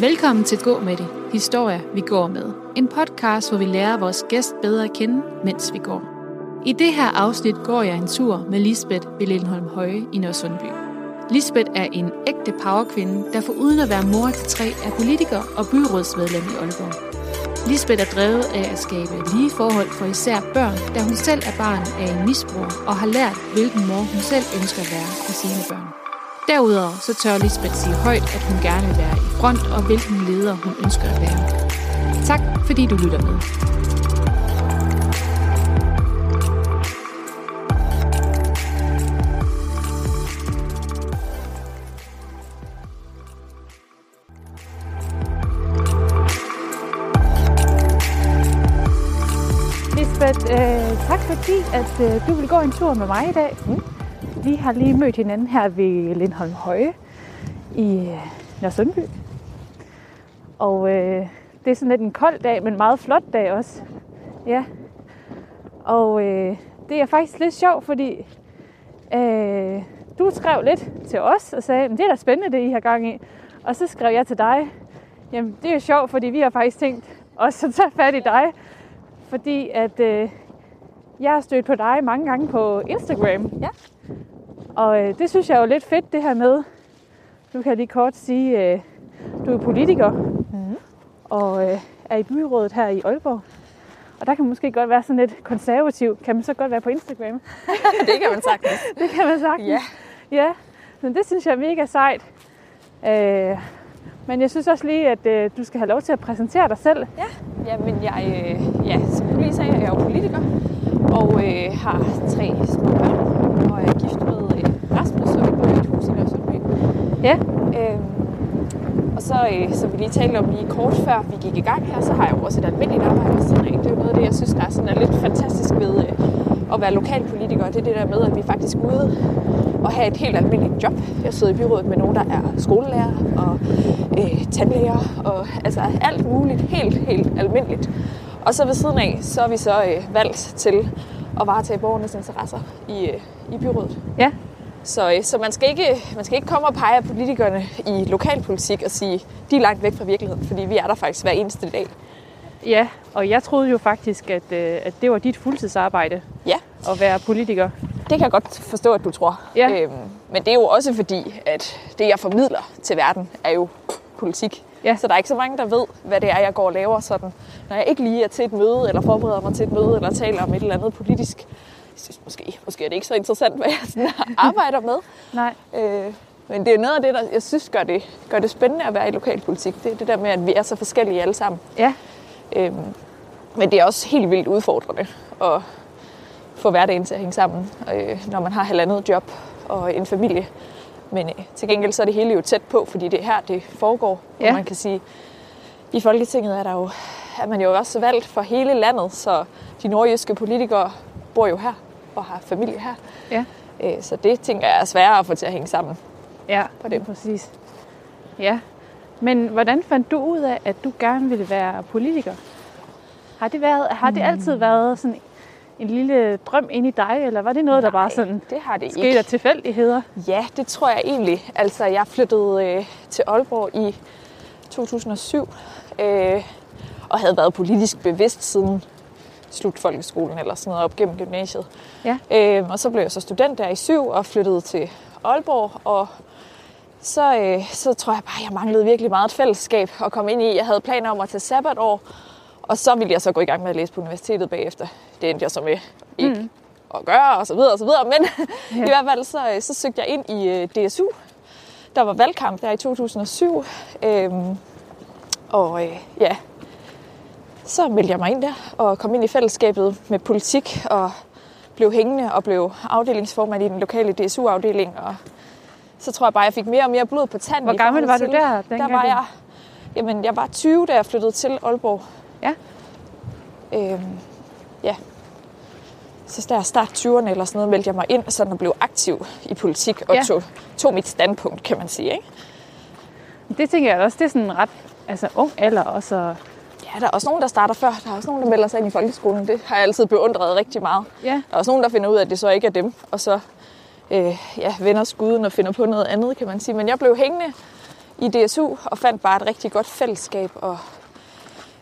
Velkommen til Gå med det. Historier, vi går med. En podcast, hvor vi lærer vores gæst bedre at kende, mens vi går. I det her afsnit går jeg en tur med Lisbeth ved Lindholm Høje i Nørresundby. Lisbeth er en ægte powerkvinde, der for uden at være mor til tre er politiker og byrådsmedlem i Aalborg. Lisbeth er drevet af at skabe lige forhold for især børn, da hun selv er barn af en misbrug og har lært, hvilken mor hun selv ønsker at være for sine børn. Derudover så tør Lisbeth sige højt, at hun gerne vil være i front, og hvilken leder hun ønsker at være. Tak fordi du lytter med. Lisbeth, øh, tak fordi at øh, du vil gå en tur med mig i dag. Mm. Vi har lige mødt hinanden her ved Lindholm Høje i øh, Nørresundby. Og øh, det er sådan lidt en kold dag, men meget flot dag også. Ja. Og øh, det er faktisk lidt sjovt, fordi øh, du skrev lidt til os og sagde, det er da spændende, det I har gang i. Og så skrev jeg til dig, jamen det er sjovt, fordi vi har faktisk tænkt også at tage fat i dig. Fordi at øh, jeg har stødt på dig mange gange på Instagram. Ja. Og øh, det synes jeg er jo lidt fedt, det her med, du kan lige kort sige, øh, du er politiker Mm. og øh, er i byrådet her i Aalborg. Og der kan måske godt være sådan lidt konservativ. Kan man så godt være på Instagram? det kan man sagtens. det kan man sagtens. Ja. Ja, men det synes jeg er mega sejt. Øh, men jeg synes også lige, at øh, du skal have lov til at præsentere dig selv. Ja, jamen jeg, øh, ja, som du lige sagde, er jeg jo politiker og øh, har tre små børn og er gift med øh, Rasmus, og vi bor i et hus i Nørresundby. Ja. Øhm, og så, øh, som vi lige talte om lige kort før vi gik i gang her, så har jeg jo også et almindeligt arbejde ved siden af. Det er jo noget af det, jeg synes, der er, sådan, er lidt fantastisk ved øh, at være lokalpolitiker. Det er det der med, at vi faktisk er ude og have et helt almindeligt job. Jeg sidder i byrådet med nogen, der er skolelærer og øh, tandlæger og altså alt muligt helt, helt almindeligt. Og så ved siden af, så er vi så øh, valgt til at varetage borgernes interesser i, øh, i byrådet. Ja. Så, øh, så man, skal ikke, man skal ikke komme og pege af politikerne i lokalpolitik og sige, de er langt væk fra virkeligheden, fordi vi er der faktisk hver eneste dag. Ja, og jeg troede jo faktisk, at, øh, at det var dit fuldtidsarbejde Ja, at være politiker. det kan jeg godt forstå, at du tror. Ja. Øhm, men det er jo også fordi, at det, jeg formidler til verden, er jo politik. Ja. Så der er ikke så mange, der ved, hvad det er, jeg går og laver sådan. Når jeg ikke lige er til et møde, eller forbereder mig til et møde, eller taler om et eller andet politisk, synes måske, måske er det ikke så interessant, hvad jeg sådan arbejder med. Nej. Øh, men det er noget af det, der jeg synes gør det, gør det spændende at være i lokalpolitik. Det er det der med, at vi er så forskellige alle sammen. Ja. Øhm, men det er også helt vildt udfordrende at få hverdagen til at hænge sammen, øh, når man har halvandet job og en familie. Men øh, til gengæld så er det hele jo tæt på, fordi det er her, det foregår. Ja. Og man kan sige, i Folketinget er, der jo, er man jo også valgt for hele landet, så de nordjyske politikere bor jo her og har familie her. Ja. Øh, så det tænker jeg er sværere at få til at hænge sammen. Ja, På det. præcis. Ja. Men hvordan fandt du ud af, at du gerne ville være politiker? Har det, været, har det altid været sådan en lille drøm ind i dig, eller var det noget, der bare sådan det har det skete ikke. af tilfældigheder? Ja, det tror jeg egentlig. Altså, jeg flyttede øh, til Aalborg i 2007, øh, og havde været politisk bevidst siden slut folkeskolen eller sådan noget op gennem gymnasiet. Ja. Øh, og så blev jeg så student der i syv og flyttede til Aalborg, og så, øh, så tror jeg bare, jeg manglede virkelig meget et fællesskab at komme ind i. Jeg havde planer om at tage sabbatår, og så ville jeg så gå i gang med at læse på universitetet bagefter. Det endte jeg så med ikke mm. at gøre, og så videre, og så videre. Men ja. i hvert fald så, øh, så søgte jeg ind i øh, DSU. Der var valgkamp der i 2007. Øhm, og øh, ja, så meldte jeg mig ind der og kom ind i fællesskabet med politik og blev hængende og blev afdelingsformand i den lokale DSU-afdeling. Og så tror jeg bare, at jeg fik mere og mere blod på tanden. Hvor gammel var du der, Der dengang var jeg, jamen, jeg var 20, da jeg flyttede til Aalborg. Ja. Øhm, ja. Så der start 20'erne eller sådan noget, meldte jeg mig ind sådan og blev aktiv i politik og Ja. tog, tog mit standpunkt, kan man sige. Ikke? Det tænker jeg også, det er sådan ret altså, ung alder også. Og, Ja, der er også nogen, der starter før. Der er også nogen, der melder sig ind i folkeskolen. Det har jeg altid beundret rigtig meget. ja, Der er også nogen, der finder ud af, at det så ikke er dem, og så øh, ja, vender skuden og finder på noget andet, kan man sige. Men jeg blev hængende i DSU og fandt bare et rigtig godt fællesskab. Og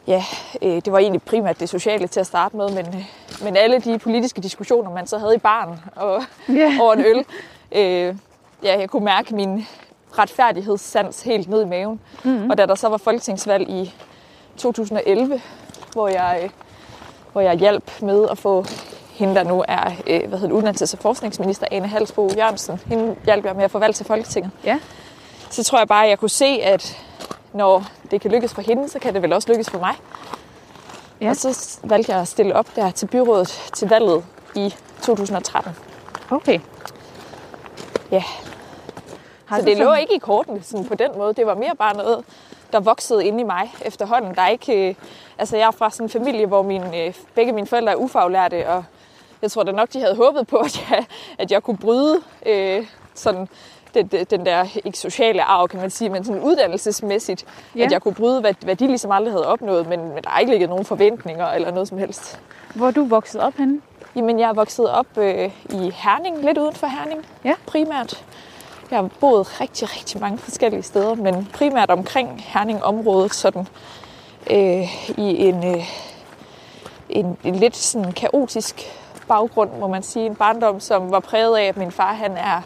ja, øh, det var egentlig primært det sociale til at starte med, men, øh, men alle de politiske diskussioner, man så havde i baren og Ja. over en øl, øh, ja, jeg kunne mærke min retfærdighedssans helt ned i maven. Mm. Og da der så var folketingsvalg i 2011, hvor jeg, hvor jeg hjalp med at få hende, der nu er øh, hvad hedder uddannelses- og forskningsminister, Ane Halsbo Jørgensen, hende hjalp jeg med at få valg til Folketinget. Ja. Så tror jeg bare, at jeg kunne se, at når det kan lykkes for hende, så kan det vel også lykkes for mig. Ja. Og så valgte jeg at stille op der til byrådet til valget i 2013. Okay. Ja, Har så det lå sådan- ikke i kortene sådan på den måde. Det var mere bare noget, der voksede inde i mig efterhånden. Der er ikke, øh, altså jeg er fra sådan en familie, hvor mine, øh, begge mine forældre er ufaglærte, og jeg tror da nok, de havde håbet på, at jeg, at jeg kunne bryde øh, sådan den, den der, ikke sociale arv, kan man sige, men sådan uddannelsesmæssigt, ja. at jeg kunne bryde, hvad, hvad de ligesom aldrig havde opnået, men, men der er ikke ligget nogen forventninger eller noget som helst. Hvor er du vokset op henne? Jamen, jeg er vokset op øh, i Herning, lidt uden for Herning Ja. primært. Jeg har boet rigtig, rigtig mange forskellige steder, men primært omkring Herning-området, sådan øh, i en, øh, en, en lidt sådan kaotisk baggrund, må man sige. En barndom, som var præget af, at min far han er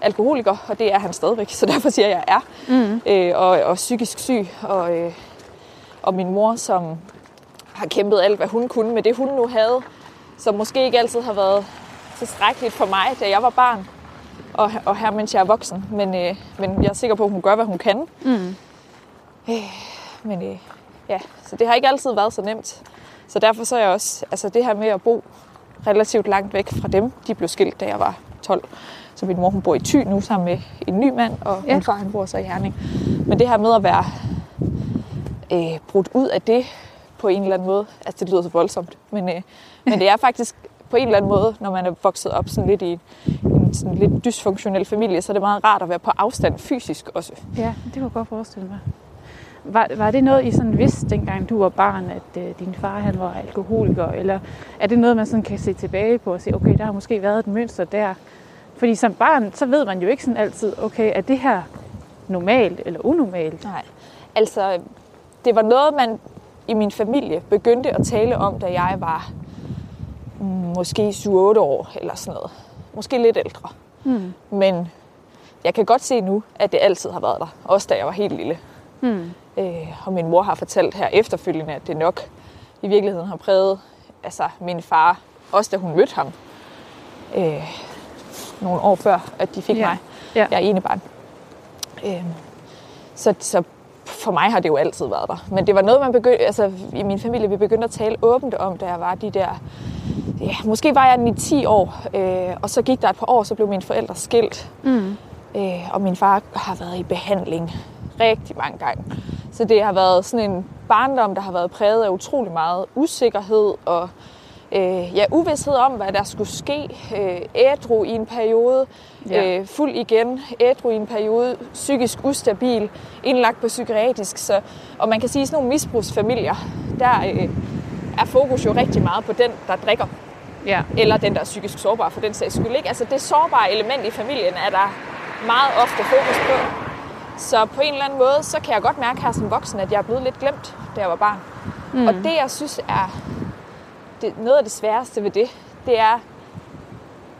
alkoholiker, og det er han stadigvæk, så derfor siger jeg, at jeg er. Mm. Øh, og, og psykisk syg, og, øh, og min mor, som har kæmpet alt, hvad hun kunne med det, hun nu havde, som måske ikke altid har været tilstrækkeligt for mig, da jeg var barn, og, og her, mens jeg er voksen. Men, øh, men jeg er sikker på, at hun gør, hvad hun kan. Mm. Øh, men øh, ja, så det har ikke altid været så nemt. Så derfor så er jeg også, altså det her med at bo relativt langt væk fra dem, de blev skilt, da jeg var 12. Så min mor, hun bor i Thy nu sammen med en ny mand, og Ja. min far, han bor så i Herning. Men det her med at være øh, brudt ud af det på en eller anden måde, altså det lyder så voldsomt, men, øh, men det er faktisk på en eller anden måde, når man er vokset op sådan lidt i en sådan lidt dysfunktionel familie, så er det meget rart at være på afstand fysisk også. Ja, det kunne jeg godt forestille mig. Var, var det noget, I sådan vidste, dengang du var barn, at øh, din far han var alkoholiker? Eller er det noget, man sådan kan se tilbage på og sige, okay, der har måske været et mønster der? Fordi som barn, så ved man jo ikke sådan altid, okay, er det her normalt eller unormalt? Nej, altså det var noget, man i min familie begyndte at tale om, da jeg var måske 7-8 år eller sådan noget. Måske lidt ældre. Mm. Men jeg kan godt se nu, at det altid har været der. Også da jeg var helt lille. Mm. Øh, og min mor har fortalt her efterfølgende, at det nok i virkeligheden har præget altså, min far, også da hun mødte ham. Øh, nogle år før, at de fik Ja. mig. Ja. Jeg er ene barn. Øh, så, så for mig har det jo altid været der. Men det var noget, man begyndte, altså i min familie, vi begyndte at tale åbent om, da jeg var de der, ja, måske var jeg 9-10 år, øh, og så gik der et par år, så blev mine forældre skilt. Mm. Øh, og min far har været i behandling rigtig mange gange. Så det har været sådan en barndom, der har været præget af utrolig meget usikkerhed og øh, ja, uvidshed om, hvad der skulle ske. Øh, ædru i en periode, Ja. øh, fuld igen, ædru i en periode, psykisk ustabil, indlagt på psykiatrisk. Så, og man kan sige, at sådan nogle misbrugsfamilier, der øh, er fokus jo rigtig meget på den, der drikker Ja. eller den, der er psykisk sårbar for den sags skyld. Ikke? Altså det sårbare element i familien er der meget ofte fokus på. Så på en eller anden måde, så kan jeg godt mærke her som voksen, at jeg er blevet lidt glemt, da jeg var barn. Mm. Og det, jeg synes er det, noget af det sværeste ved det, det er,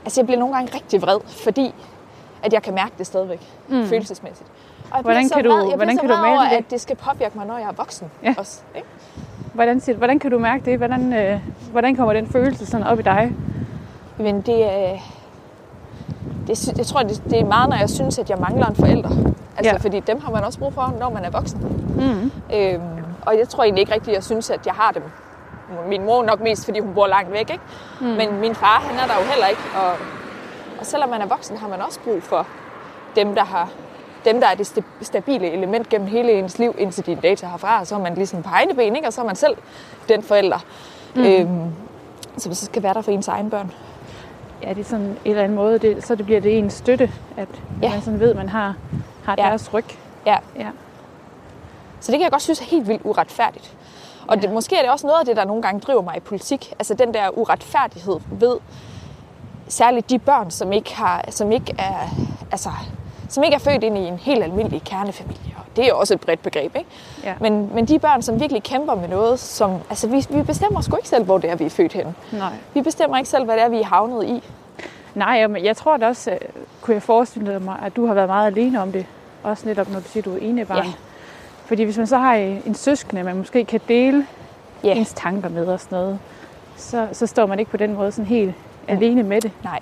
altså jeg bliver nogle gange rigtig vred, fordi at jeg kan mærke det stadigvæk, mm. følelsesmæssigt. Og jeg Hvordan så kan du- jeg hvordan så kan du vred over, det? at det skal påvirke mig, når jeg er voksen Ja. også. Ikke? Hvordan, hvordan kan du mærke det? Hvordan, øh, hvordan kommer den følelse sådan op i dig? Men det er... Det, sy- jeg tror, det, det er meget, når jeg synes, at jeg mangler en forælder. Altså, ja. fordi dem har man også brug for, når man er voksen. Mm. Øhm, og jeg tror egentlig ikke rigtigt, at jeg synes, at jeg har dem. Min mor nok mest, fordi hun bor langt væk, ikke? Mm. Men min far, han er der jo heller ikke. Og, og selvom man er voksen, har man også brug for dem, der har dem, der er det sta- stabile element gennem hele ens liv, indtil dine data herfra, og så er man ligesom på egne ben, ikke? og så er man selv den forælder, mm. øhm, som så skal være der for ens egen børn. Ja, det er sådan en eller anden måde, det, så det bliver det en støtte, at Ja. man sådan ved, at man har, har Ja. deres ryg. Ja. Ja. Så det kan jeg godt synes er helt vildt uretfærdigt. Og Ja. det, måske er det også noget af det, der nogle gange driver mig i politik. Altså den der uretfærdighed ved særligt de børn, som ikke, har, som ikke er, altså, som ikke er født ind i en helt almindelig kernefamilie. Og det er også et bredt begreb, ikke? Ja. Men, men de børn, som virkelig kæmper med noget, som, altså vi, vi bestemmer sgu ikke selv, hvor det er, vi er født henne. Nej. Vi bestemmer ikke selv, hvad det er, vi er havnet i. Nej, men jeg tror da også, øh, kunne jeg forestille mig, at du har været meget alene om det. Også netop, når du siger, du er enebarn. Ja. Fordi hvis man så har en søskende, man måske kan dele Ja. ens tanker med og sådan noget, så, så står man ikke på den måde sådan helt alene med det. Nej.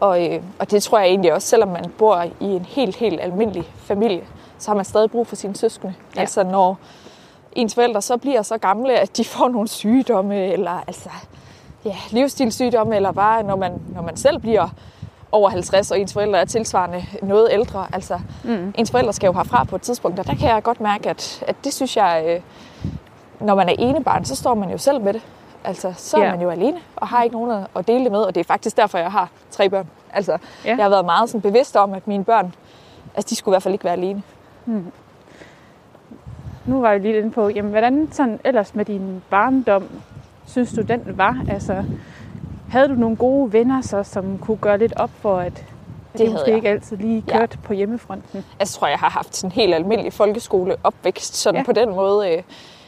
Og, øh, og det tror jeg egentlig også, selvom man bor i en helt, helt almindelig familie, så har man stadig brug for sine søskende. Ja. Altså når ens forældre så bliver så gamle, at de får nogle sygdomme, eller altså, ja, livsstilssygdomme, eller bare når man, når man selv bliver over 50, og ens forældre er tilsvarende noget ældre. Altså, mm. ens forældre skal jo herfra på et tidspunkt, og der kan jeg godt mærke, at, at det synes jeg, øh, når man er enebarn, så står man jo selv med det. Altså, så er Ja. man jo alene, og har ikke nogen at- dele det med, og det er faktisk derfor, jeg har tre børn. Altså, Ja. jeg har været meget sådan bevidst om, at mine børn, altså, de skulle i hvert fald ikke være alene. Nu var jeg lige inde på, jamen, hvordan sådan ellers med din barndom, synes du den var? Altså, havde du nogle gode venner, så, som kunne gøre lidt op for, at, det, havde måske jeg. ikke altid lige Ja. kørte på hjemmefronten? Altså, tror jeg, jeg har haft sådan en helt almindelig folkeskoleopvækst, sådan Ja. ja. på den måde. Øh,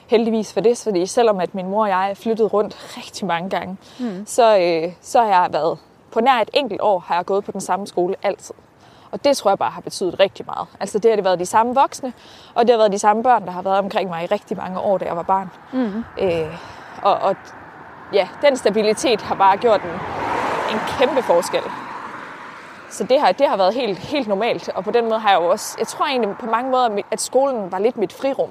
heldigvis for det, fordi selvom at min mor og jeg er flyttet rundt rigtig mange gange, mm. så, øh, så har jeg været, på nær et enkelt år, har jeg gået på den samme skole altid. Og det tror jeg bare har betydet rigtig meget. Altså det har det været de samme voksne, og det har været de samme børn, der har været omkring mig i rigtig mange år, da jeg var barn. Mm. Øh, og, og ja, den stabilitet har bare gjort en, en kæmpe forskel. Så det har, det har været helt, helt normalt, og på den måde har jeg jo også, jeg tror egentlig på mange måder, at skolen var lidt mit frirum.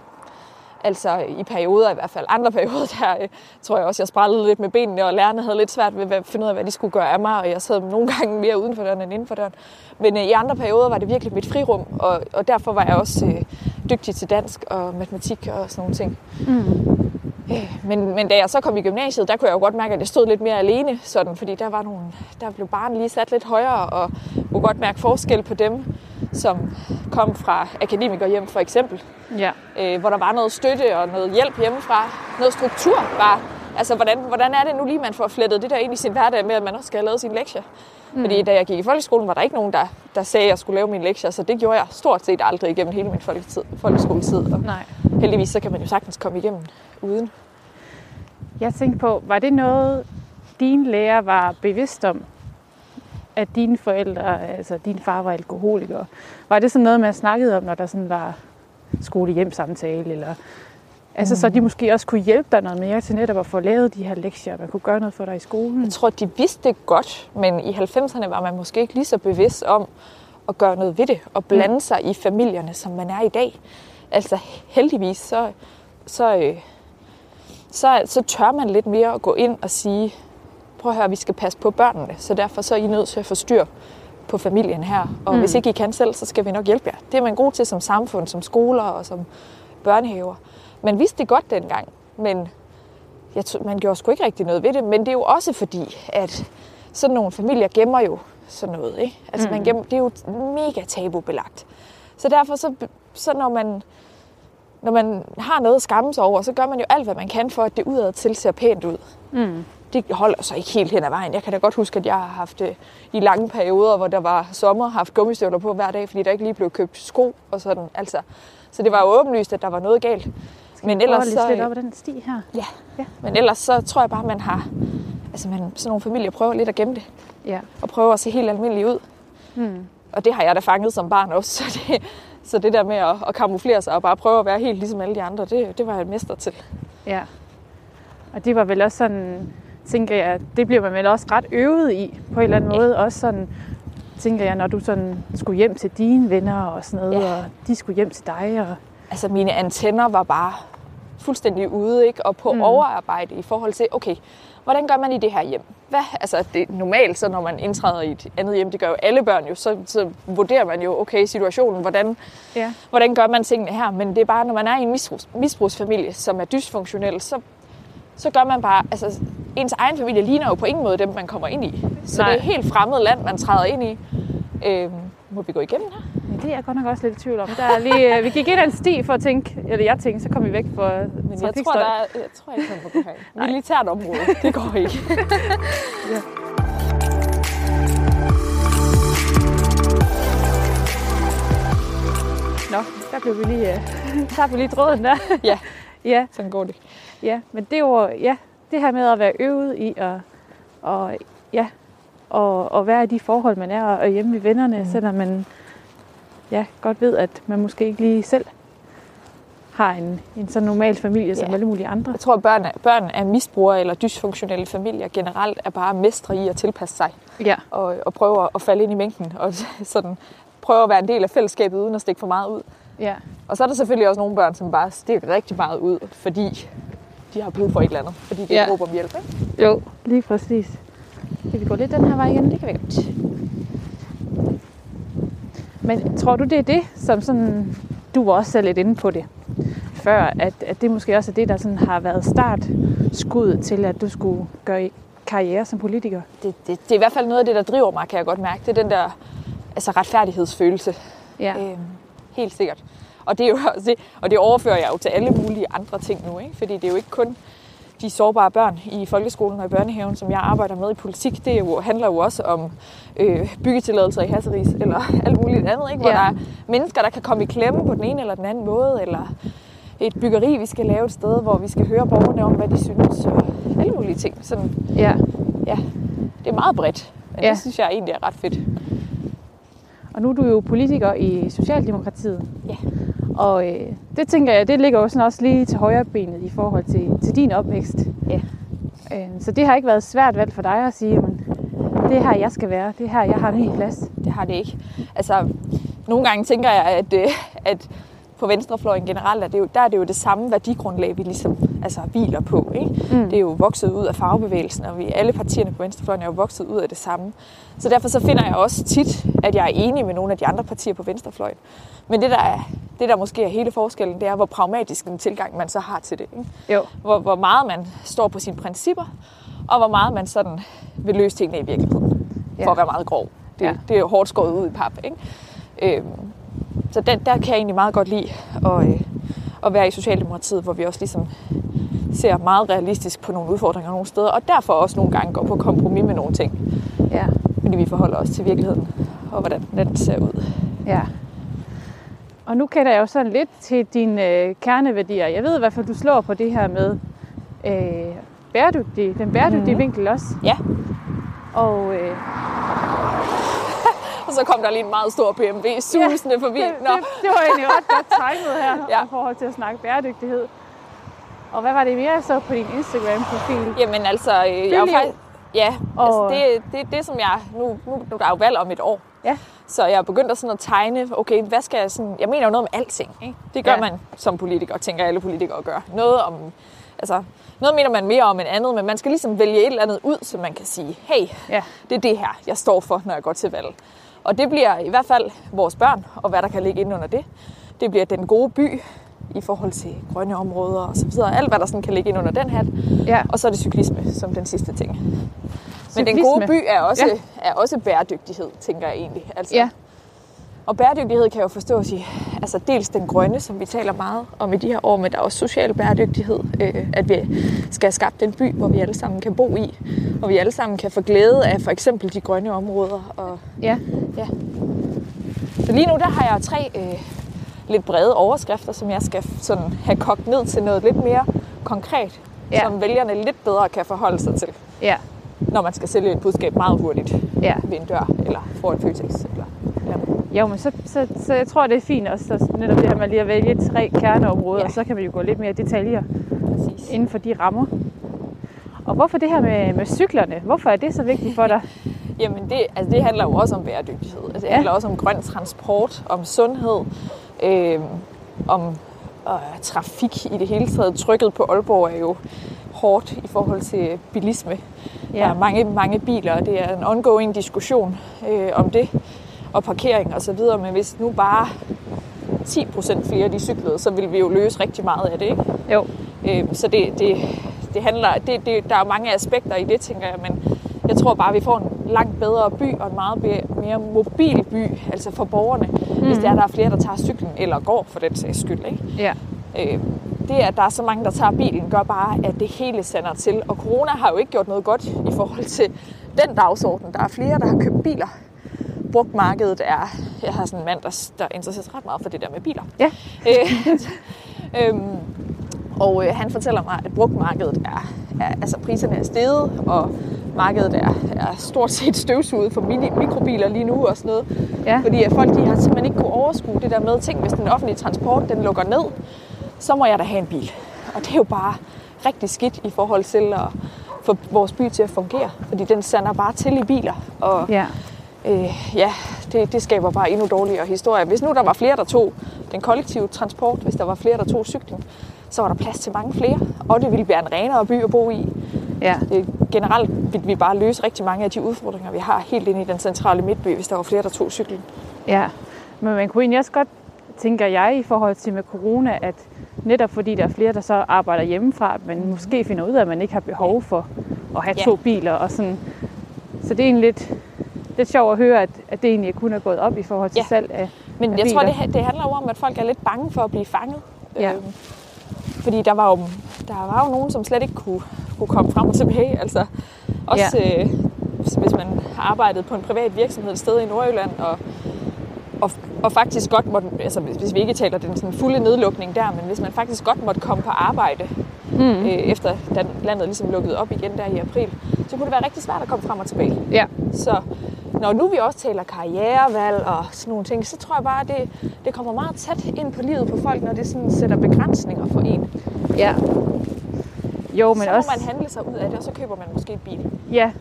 Altså i perioder i hvert fald. Andre perioder, der øh, tror jeg også, jeg sprællede lidt med benene, og lærerne havde lidt svært ved at finde ud af, hvad de skulle gøre af mig, og jeg sad nogle gange mere uden for døren end inden for døren. Men øh, i andre perioder var det virkelig mit frirum, og, og derfor var jeg også øh, dygtig til dansk og matematik og sådan nogle ting. Mm. Men, men da jeg så kom i gymnasiet, der kunne jeg jo godt mærke, at jeg stod lidt mere alene, sådan, fordi der var nogle, der blev barn lige sat lidt højere, og kunne godt mærke forskel på dem, som kom fra akademikerhjem for eksempel, Ja. øh, hvor der var noget støtte og noget hjælp hjemmefra, noget struktur bare. Altså, hvordan, hvordan er det nu lige, man får flettet det der ind i sin hverdag med, at man også skal have lavet sine lektier? Mm. Fordi da jeg gik i folkeskolen, var der ikke nogen, der, der sagde, at jeg skulle lave mine lektier, så det gjorde jeg stort set aldrig igennem hele min folketid, folkeskoletid. Og Nej. Heldigvis så kan man jo sagtens komme igennem uden. Jeg tænkte på, var det noget, dine lærer var bevidst om? At dine forældre, altså din far var alkoholiker. Var det sådan noget, man snakkede om, når der sådan var skole-hjem-samtale? Eller, altså, så de måske også kunne hjælpe dig noget mere til netop at få lavet de her lektier, man kunne gøre noget for dig i skolen? Jeg tror, de vidste det godt, men i 90'erne var man måske ikke lige så bevidst om at gøre noget ved det og blande sig i familierne, som man er i dag. Altså heldigvis, så, så, øh, så, så tør man lidt mere at gå ind og sige, prøv at høre, vi skal passe på børnene, så derfor så er I nødt til at få styr på familien her. Og mm. hvis ikke I kan selv, så skal vi nok hjælpe jer. Det er man god til som samfund, som skoler og som børnehaver. Man vidste det godt dengang, men jeg tror, man gjorde sgu ikke rigtig noget ved det, men det er jo også fordi, at sådan nogle familier gemmer jo sådan noget. Ikke? Altså, mm. man gemmer, det er jo mega tabubelagt. Så derfor, så, så når, man, når man har noget at skamme sig over, så gør man jo alt, hvad man kan for, at det udad til ser pænt ud. Mm. Det holder så ikke helt hen ad vejen. Jeg kan da godt huske, at jeg har haft i lange perioder, hvor der var sommer, haft gummistøvler på hver dag, fordi der ikke lige blev købt sko og sådan. Altså, så det var jo åbenlyst, at der var noget galt. Men ellers, så, lidt øh, op ad den sti her. Ja. Ja. Men ellers så tror jeg bare, man har... Altså man, sådan nogle familier prøver lidt at gemme det. Ja. Og prøver at se helt almindeligt ud. Mm. Og det har jeg da fanget som barn også. Så det, så det der med at, at kamuflere sig og bare prøve at være helt ligesom alle de andre, det, det var jeg en mester til. Ja. Og det var vel også sådan, tænker jeg, det bliver man vel også ret øvet i, på en eller anden Ja. måde. Også sådan, tænker jeg, når du sådan skulle hjem til dine venner og sådan noget, Ja. og de skulle hjem til dig. Og, Altså mine antenner var bare fuldstændig ude, ikke? Og på Mm. overarbejde i forhold til, okay, hvordan gør man i det her hjem? Hvad, altså det er normalt, så når man indtræder i et andet hjem, det gør jo alle børn jo, så, så vurderer man jo, okay, situationen, hvordan, ja. hvordan gør man tingene her? Men det er bare, når man er i en misbrugs, misbrugsfamilie, som er dysfunktionel, så, så gør man bare, altså ens egen familie ligner jo på ingen måde dem, man kommer ind i. Så Nej. det er et helt fremmed land, man træder ind i. Øhm, må vi gå igennem her? Det er jeg godt nok også lidt i tvivl om. Der er lige, øh, vi gik ind ad en sti for at tænke, eller jeg tænkte, så kom vi væk fra Men jeg tror, der er, jeg tror ikke, man gå her. Militært område, det går ikke. der blev vi lige, uh, der blev lige tråden der. Ja, ja, sådan går det. ja, men det var, ja, det her med at være øvet i at, og, ja, og, og være i de forhold, man er, og hjemme i vennerne, mm. selvom man ja, godt ved, at man måske ikke lige selv har en, en så normal familie som Ja. alle mulige andre. Jeg tror, at børn, børn af misbrugere eller dysfunktionelle familier generelt er bare mestre i at tilpasse sig Ja, og, og prøve at falde ind i mængden og sådan prøve at være en del af fællesskabet uden at stikke for meget ud. ja, Og så er der selvfølgelig også nogle børn, som bare stikker rigtig meget ud, fordi de har brug for et eller andet. Fordi de Ja. ja. råber om hjælp. Ikke? jo, lige præcis. Kan vi gå lidt den her vej igen? Det kan vi godt. Men tror du, det er det, som sådan, du var også lidt inde på det før, at, at det måske også er det, der sådan har været startskuddet til, at du skulle gøre karriere som politiker? Det, det, det er i hvert fald noget af det, der driver mig, kan jeg godt mærke. Det er den der altså retfærdighedsfølelse. Ja, Øhm, helt sikkert. Og det, er jo også og det overfører jeg jo til alle mulige andre ting nu. Ikke? Fordi det er jo ikke kun de sårbare børn i folkeskolen og i børnehaven, som jeg arbejder med i politik. Det jo, handler jo også om øh, byggetilladelser i Hasseris eller alt muligt andet. Ikke? Hvor Ja. der er mennesker, der kan komme i klemme på den ene eller den anden måde. Eller et byggeri, vi skal lave et sted, hvor vi skal høre borgerne om, hvad de synes. Og alle mulige ting. Sådan, ja. ja, det er meget bredt. Men ja. det synes jeg egentlig er ret fedt. Og nu er du jo politiker i Socialdemokratiet. Ja. Og øh, det tænker jeg, det ligger jo sådan også lige til højre benet i forhold til, til din opvækst. Ja. Øh, så det har ikke været svært valg for dig at sige, men det er her, jeg skal være. Det er her, jeg har min plads. det har det ikke. Altså, nogle gange tænker jeg, at, øh, at på venstrefløjen generelt, er det jo, der er det jo det samme værdigrundlag, vi ligesom altså, hviler på. Ikke? Mm. Det er jo vokset ud af fagbevægelsen, og vi, alle partierne på venstrefløjen er jo vokset ud af det samme. Så derfor så finder jeg også tit, at jeg er enig med nogle af de andre partier på venstrefløjen. Men det der, er, det der måske er hele forskellen, det er, hvor pragmatisk en tilgang man så har til det. Ikke? Jo. Hvor, hvor meget man står på sine principper, og hvor meget man sådan vil løse tingene i virkeligheden. Ja. For at være meget grov. Det, Ja. det er jo hårdt skåret ud i pap. Ikke? Øhm, så den, der kan jeg egentlig meget godt lide at, øh, at være i Socialdemokratiet, hvor vi også ligesom ser meget realistisk på nogle udfordringer nogle steder, og derfor også nogle gange går på kompromis med nogle ting, Ja. fordi vi forholder os til virkeligheden, og hvordan den ser ud. Ja. Og nu kender jeg jo sådan lidt til dine øh, kerneværdier. Jeg ved i hvert fald, du slår på det her med øh, bæredygtig, den bæredygtige mm. Vinkel også. Ja, Og øh, og så kom der lige en meget stor BMW susende forbi. det, Nå, det, det var egentlig ret godt timet her ja. Ja. i forhold til at snakke bæredygtighed. Og hvad var det mere, jeg så på din Instagram-profil? Jamen altså, øh, jeg er Byliv. faktisk... Ja, Og- altså det, det, det som jeg... Nu, nu, nu er der jo valg om et år. Ja. Så jeg er begyndt at, sådan at tegne, okay, hvad skal jeg sådan... Jeg mener jo noget om alting, ikke? Det gør Ja. ja. man som politiker, tænker alle politikere gør. Noget om... Altså, noget mener man mere om end andet, men man skal ligesom vælge et eller andet ud, så man kan sige, hey, Ja. det er det her, jeg står for, når jeg går til valg. Og det bliver i hvert fald vores børn, og hvad der kan ligge inde under det. Det bliver den gode by i forhold til grønne områder og så videre. Alt, hvad der sådan kan ligge ind under den hat. Ja. Og så er det cyklisme som den sidste ting. Men den gode by er også, ja. er også bæredygtighed, tænker jeg egentlig. Altså, Ja. Og bæredygtighed kan jo forstås i altså dels den grønne, som vi taler meget om i de her år, men der er også social bæredygtighed. Øh, at vi skal have skabt en by, hvor vi alle sammen kan bo i, og vi alle sammen kan få glæde af for eksempel de grønne områder. Og, Ja. ja. Så lige nu der har jeg tre øh, lidt brede overskrifter, som jeg skal sådan have kogt ned til noget lidt mere konkret, Ja. som vælgerne lidt bedre kan forholde sig til, Ja. når man skal sælge et budskab meget hurtigt Ja. ved en dør, eller foran Føtex. Eller, ja. Jo, men så, så, så jeg tror, det er fint også, så netop det her med lige at vælge tre kerneområder, ja. Og så kan vi jo gå lidt mere i detaljer Præcis. inden for de rammer. Og hvorfor det her med, med cyklerne? Hvorfor er det så vigtigt for dig? Jamen det, altså det handler jo også om bæredygtighed. Altså det ja. handler også om grøn transport, om sundhed, øh, om øh, trafik i det hele taget. Trykket på Aalborg er jo hårdt i forhold til bilisme. Ja. Der er mange, mange biler, og det er en ongoing diskussion øh, om det, og parkering osv. Men hvis nu bare 10 procent flere de cyklede, så vil vi jo løse rigtig meget af det. Ikke? Jo. Øh, så det, det, det handler, det, det, der er mange aspekter i det, tænker jeg, men jeg tror bare, at vi får en langt bedre by og en meget mere mobil by, altså for borgerne, mm. hvis der er, der er flere, der tager cyklen eller går for den sags skyld. Ikke? Ja. Øh, det, at der er så mange, der tager bilen, gør bare, at det hele sender til. Og corona har jo ikke gjort noget godt i forhold til den dagsorden. Der er flere, der har købt biler brugtmarkedet er... Jeg har sådan en mand, der, der interesserer sig ret meget for det der med biler. Ja. Øh, øhm, og øh, han fortæller mig, at brugtmarkedet er, er... Altså priserne er steget, og markedet er, er stort set støvsuget for mini, mikrobiler lige nu og sådan noget. Ja. Fordi at folk de har simpelthen ikke kunne overskue det der med ting, hvis den offentlige transport den lukker ned, så må jeg da have en bil. Og det er jo bare rigtig skidt i forhold til at få vores by til at fungere. Fordi den sander bare til i biler. Og Ja. Øh, ja, det, det skaber bare endnu dårligere historier. Hvis nu der var flere, der tog den kollektive transport, hvis der var flere, der tog cykling, så var der plads til mange flere. Og det ville være en renere by at bo i. Ja. Det, generelt ville vi bare løse rigtig mange af de udfordringer, vi har helt inde i den centrale midtby, hvis der var flere, der tog cyklen. Ja, men man kunne egentlig også godt, tænker jeg, i forhold til med corona, at netop fordi der er flere, der så arbejder hjemmefra, men måske finder ud af, at man ikke har behov for at have Ja. to biler. Og sådan. Så det er egentlig lidt, lidt sjovt at høre, at, at det egentlig kun er gået op i forhold til Ja. salg af Men af jeg tror, biler. det, det handler jo om, at folk er lidt bange for at blive fanget. Ja. Øhm, fordi der var, jo, der var jo nogen, som slet ikke kunne, kunne komme frem og tilbage. Altså, også ja. øh, hvis hvis man har arbejdet på en privat virksomhed et sted i Nordjylland, og, og, og faktisk godt måtte, altså hvis hvis vi ikke taler den sådan fulde nedlukning der, men hvis man faktisk godt måtte komme på arbejde, Mm. øh, efter da landet ligesom lukkede op igen der i april, så kunne det være rigtig svært at komme frem og tilbage. Ja, Så når nu vi også taler karrierevalg og sådan nogle ting, så tror jeg bare, at det, det kommer meget tæt ind på livet på folk, når det sådan sætter begrænsninger for en. ja. Jo, men så også... må man handle sig ud af det, og så køber man måske et bil. Ja,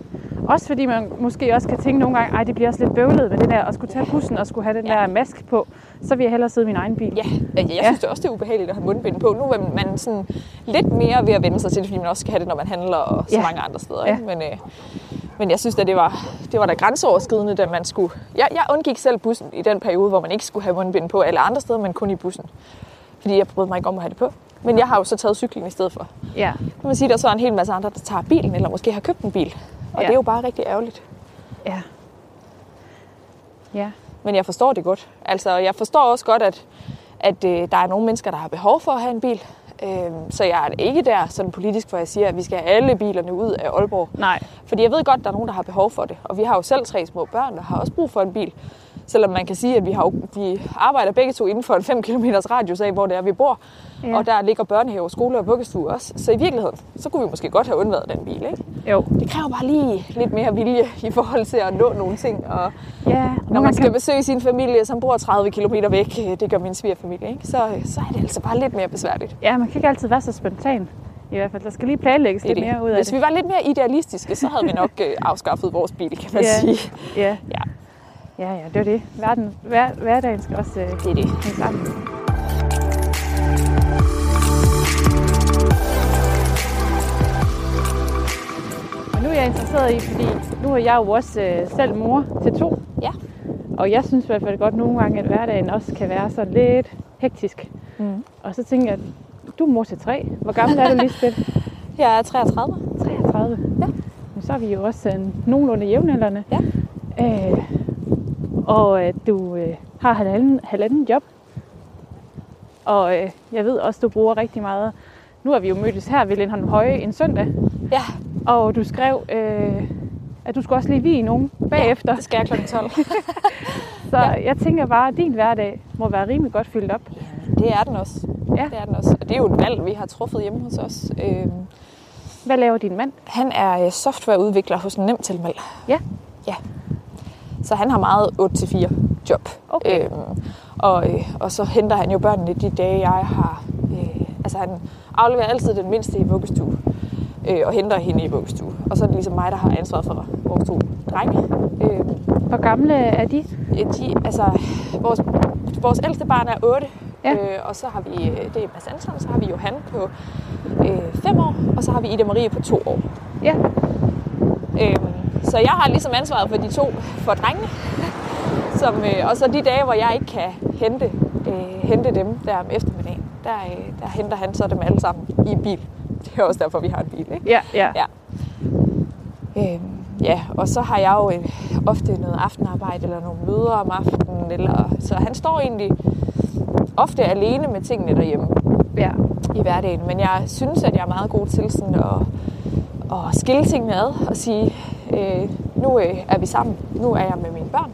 også fordi man måske også kan tænke nogle gange, at det bliver også lidt bøvlet med det der at skulle tage bussen og skulle have den Ja. der mask på. Så vil jeg hellere sidde i min egen bil. Ja, jeg, jeg synes det også, det er ubehageligt at have mundbind på. Nu er man sådan lidt mere ved at vende sig til det, fordi man også skal have det, når man handler og så Ja. mange andre steder. Ja. Ikke? Men, øh, men jeg synes, at det var, det var da grænseoverskridende, da man skulle... Jeg, jeg undgik selv bussen i den periode, hvor man ikke skulle have mundbind på alle andre steder, men kun i bussen. Fordi jeg brød mig ikke om at have det på. Men jeg har jo så taget cykling i stedet for. Ja, Nu må man sige, at der så er en hel masse andre, der tager bilen, eller måske har købt en bil. Og Ja. det er jo bare rigtig ærgerligt. ja. Ja, Men jeg forstår det godt. Altså, jeg forstår også godt, at, at øh, der er nogle mennesker, der har behov for at have en bil. Øhm, så jeg er ikke der sådan politisk, hvor jeg siger, at vi skal have alle bilerne ud af Aalborg. nej. Fordi jeg ved godt, at der er nogen, der har behov for det. Og vi har jo selv tre små børn, der har også brug for en bil. Selvom man kan sige, at vi, har, vi arbejder begge to inden for en 5 km radius af, hvor det er, vi bor. Ja. Og der ligger børnehave, skole og vuggestue også. Så i virkeligheden, så kunne vi måske godt have undværet den bil, ikke? Jo. Det kræver bare lige lidt mere vilje i forhold til at nå nogle ting. Og Ja, når man skal besøge sin familie, som bor 30 km væk, øh, det gør min svigerfamilie, ikke? Så, så er det altså bare lidt mere besværligt. Ja, man kan ikke altid være så spontan. I hvert fald, der skal lige planlægges lidt mere ud af Hvis det. vi var lidt mere idealistiske, så havde vi nok øh, afskaffet vores bil, kan man Ja. sige. Ja. Ja. Ja, ja, det er det. Verden, hver, hverdagen skal også øh, Det er det. hænge sammen. Og nu er jeg interesseret i, fordi nu er jeg jo også øh, selv mor til to. Ja. Og jeg synes i hvert fald godt nogle gange, at hverdagen også kan være sådan lidt hektisk. Mm. Og så tænker jeg, du er mor til tre. Hvor gammel er du, Lisbeth? Jeg er 33. 33. Ja. Men så er vi jo også øh, nogenlunde jævnaldrende. Ja. Øh, og at du øh, har halvanden, halvanden job. Og øh, jeg ved også, du bruger rigtig meget. Nu har vi jo mødtes her ved Lindholm Høje en søndag. Ja, Og du skrev, øh, at du skulle også lige vige nogen bagefter. det skal jeg kl. 12. Så jeg tænker bare, at din hverdag må være rimelig godt fyldt op. det er den også. Ja. Det er den også. Og det er jo et valg, vi har truffet hjemme hos os. Øhm, Hvad laver din mand? han er øh, softwareudvikler hos en nem tilmeld. Ja. Ja. Så han har meget 8-4 job. Okay. Øhm, og, øh, og så henter han jo børnene de dage, jeg har... Øh, altså han afleverer altid den mindste i vuggestue. Øh, og henter hende i vuggestue. Og så er det ligesom mig, der har ansvaret for vores to drenge. Øh, Hvor gamle er de? de, altså, vores, vores ældste barn er 8. Ja. Øh, og så har vi, øh, det er Mads Anton, så har vi Johan på 5 år, og så har vi Ida Marie på 2 år. Ja. Øhm, så jeg har ligesom ansvaret for de to, for drengene. Som, øh, og så de dage, hvor jeg ikke kan hente, øh, hente dem der om eftermiddagen, der, øh, der henter han så dem alle sammen i bil. Det er også derfor, vi har en bil, ikke? Ja, ja. Ja. Øhm, ja, og så har jeg jo øh, ofte noget aftenarbejde eller nogle møder om aftenen. Eller, så han står egentlig ofte alene med tingene derhjemme ja. i hverdagen. Men jeg synes, at jeg er meget god til sådan at, at skille tingene ad og sige, øh, nu øh, er vi sammen, nu er jeg med mine børn,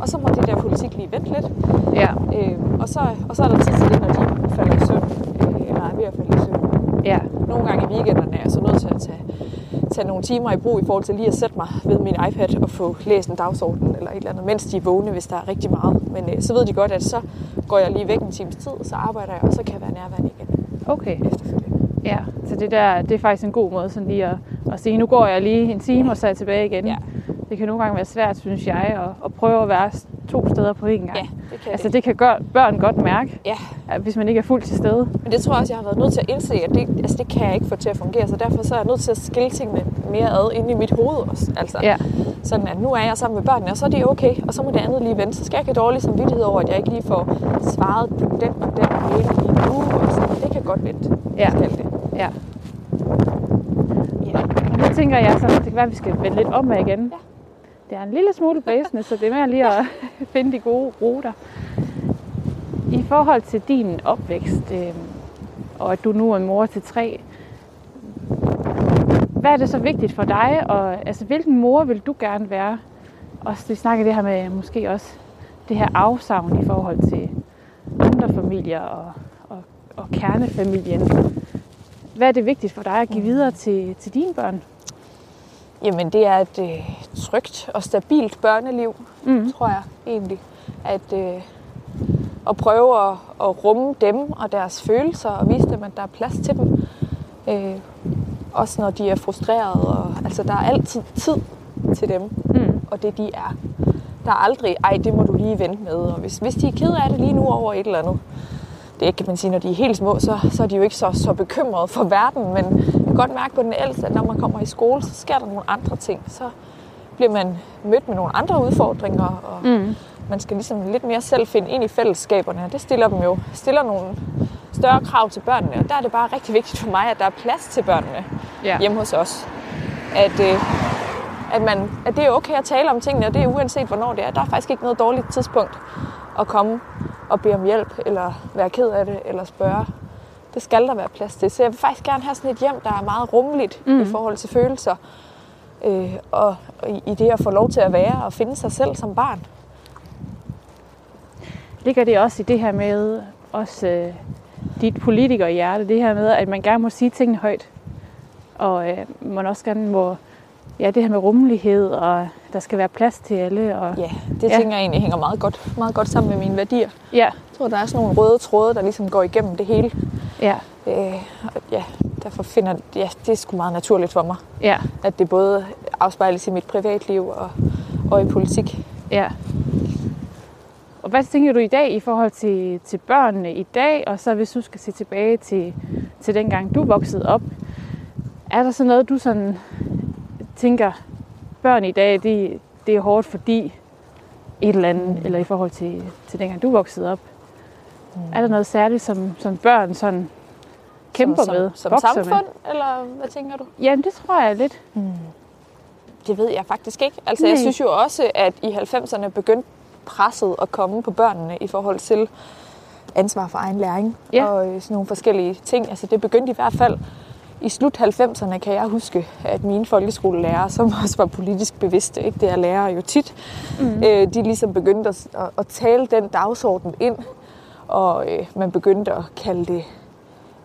og så må det der politik lige vente lidt. Ja, Øh, og, så, og så er der tid til det, når de falder i søvn, øh, eller er ved at falde i søvn. ja, Nogle gange i weekenderne er jeg så nødt til at tage, tage nogle timer i brug i forhold til lige at sætte mig ved min iPad og få læst en dagsorden eller et eller andet, mens de er vågne, hvis der er rigtig meget. Men øh, så ved de godt, at så går jeg lige væk en times tid, så arbejder jeg, og så kan jeg være nærværende igen okay. efterfølgende. Ja, så det der, det er faktisk en god måde sådan lige at, at sige, nu går jeg lige en time, og så er jeg tilbage igen. Ja. Det kan nogle gange være svært, synes jeg, at, at prøve at være to steder på én gang. Ja, det kan Altså det. det kan gøre, børn godt mærke, Ja, at hvis man ikke er fuldt til stede. men det tror jeg også, jeg har været nødt til at indse, at det, altså det kan jeg ikke få til at fungere, så derfor så er jeg nødt til at skille tingene mere ad inde i mit hoved også. Altså, Ja, Sådan at nu er jeg sammen med børnene, og så er det okay, og så må det andet lige vente. Så skal jeg ikke have dårlig samvittighed over, at jeg ikke lige får svaret på den og den mail lige nu. Og sådan. Det kan godt vente. Ja. Det. ja. Tænker jeg så, det kan være, at vi skal vende lidt om igen. Ja. Det er en lille smule blæsende, så det er med lige at finde de gode ruter. I forhold til din opvækst, øh, og at du nu er mor til tre, hvad er det så vigtigt for dig, og altså, hvilken mor vil du gerne være? Og vi snakker det her med måske også det her afsavn i forhold til andre familier og, og, og kernefamilien. Hvad er det vigtigt for dig at give videre til, til dine børn? Jamen, det er et øh, trygt og stabilt børneliv, Mm. tror jeg egentlig. At, øh, at prøve at, at rumme dem og deres følelser og vise dem, at der er plads til dem. Øh, også når de er frustrerede. Og, altså, der er altid tid til dem. Mm. og det de er. Der er aldrig, ej, det må du lige vente med. Og hvis, hvis de er ked af det lige nu over et eller andet, det kan man sige, når de er helt små, så, så er de jo ikke så, så bekymrede for verden, men jeg kan godt mærke på den ældste, at når man kommer i skole, så sker der nogle andre ting. Så bliver man mødt med nogle andre udfordringer, og Mm. man skal ligesom lidt mere selv finde ind i fællesskaberne, og det stiller dem jo stiller nogle større krav til børnene, og der er det bare rigtig vigtigt for mig, at der er plads til børnene Ja. hjemme hos os. At, øh, at, man, at det er okay at tale om tingene, og det er uanset hvornår det er. Der er faktisk ikke noget dårligt tidspunkt at komme og bede om hjælp, eller være ked af det, eller spørge. Det skal der være plads til. Så jeg vil faktisk gerne have sådan et hjem, der er meget rummeligt mm. i forhold til følelser. Øh, og og i, det at få lov til at være og finde sig selv som barn. Ligger det også i det her med også øh, dit politikerhjerte, det her med, at man gerne må sige tingene højt, og øh, man også gerne må, ja, det her med rummelighed, og der skal være plads til alle, og Ja, det Ja. tænker jeg egentlig hænger meget godt, meget godt sammen med mine værdier. ja, Jeg tror, der er sådan nogle røde tråde, der ligesom går igennem det hele. ja, Øh, og ja, derfor finder ja, det er sgu meget naturligt for mig, ja, at det både afspejles i mit privatliv og, og i politik. ja. Og hvad tænker du i dag i forhold til, til børnene i dag, og så hvis du skal se tilbage til, til dengang du voksede op, er der så noget, du sådan tænker, børn i dag, det, det er hårdt fordi et eller andet, eller i forhold til, til dengang du voksede op? Mm. Er der noget særligt, som, som børn sådan kæmper som, med, Som, som samfund, med? eller hvad tænker du? Jamen, det tror jeg lidt. Det ved jeg faktisk ikke. Altså, jeg Nej. synes jo også, at i 90'erne begyndte presset at komme på børnene i forhold til ansvar for egen læring Ja. og øh, sådan nogle forskellige ting. Altså, det begyndte i hvert fald i slut 90'erne, kan jeg huske, at mine folkeskolelærere, som også var politisk bevidste, ikke? det er lærere jo tit, mm. øh, de ligesom begyndte at, at, tale den dagsorden ind, og øh, man begyndte at kalde det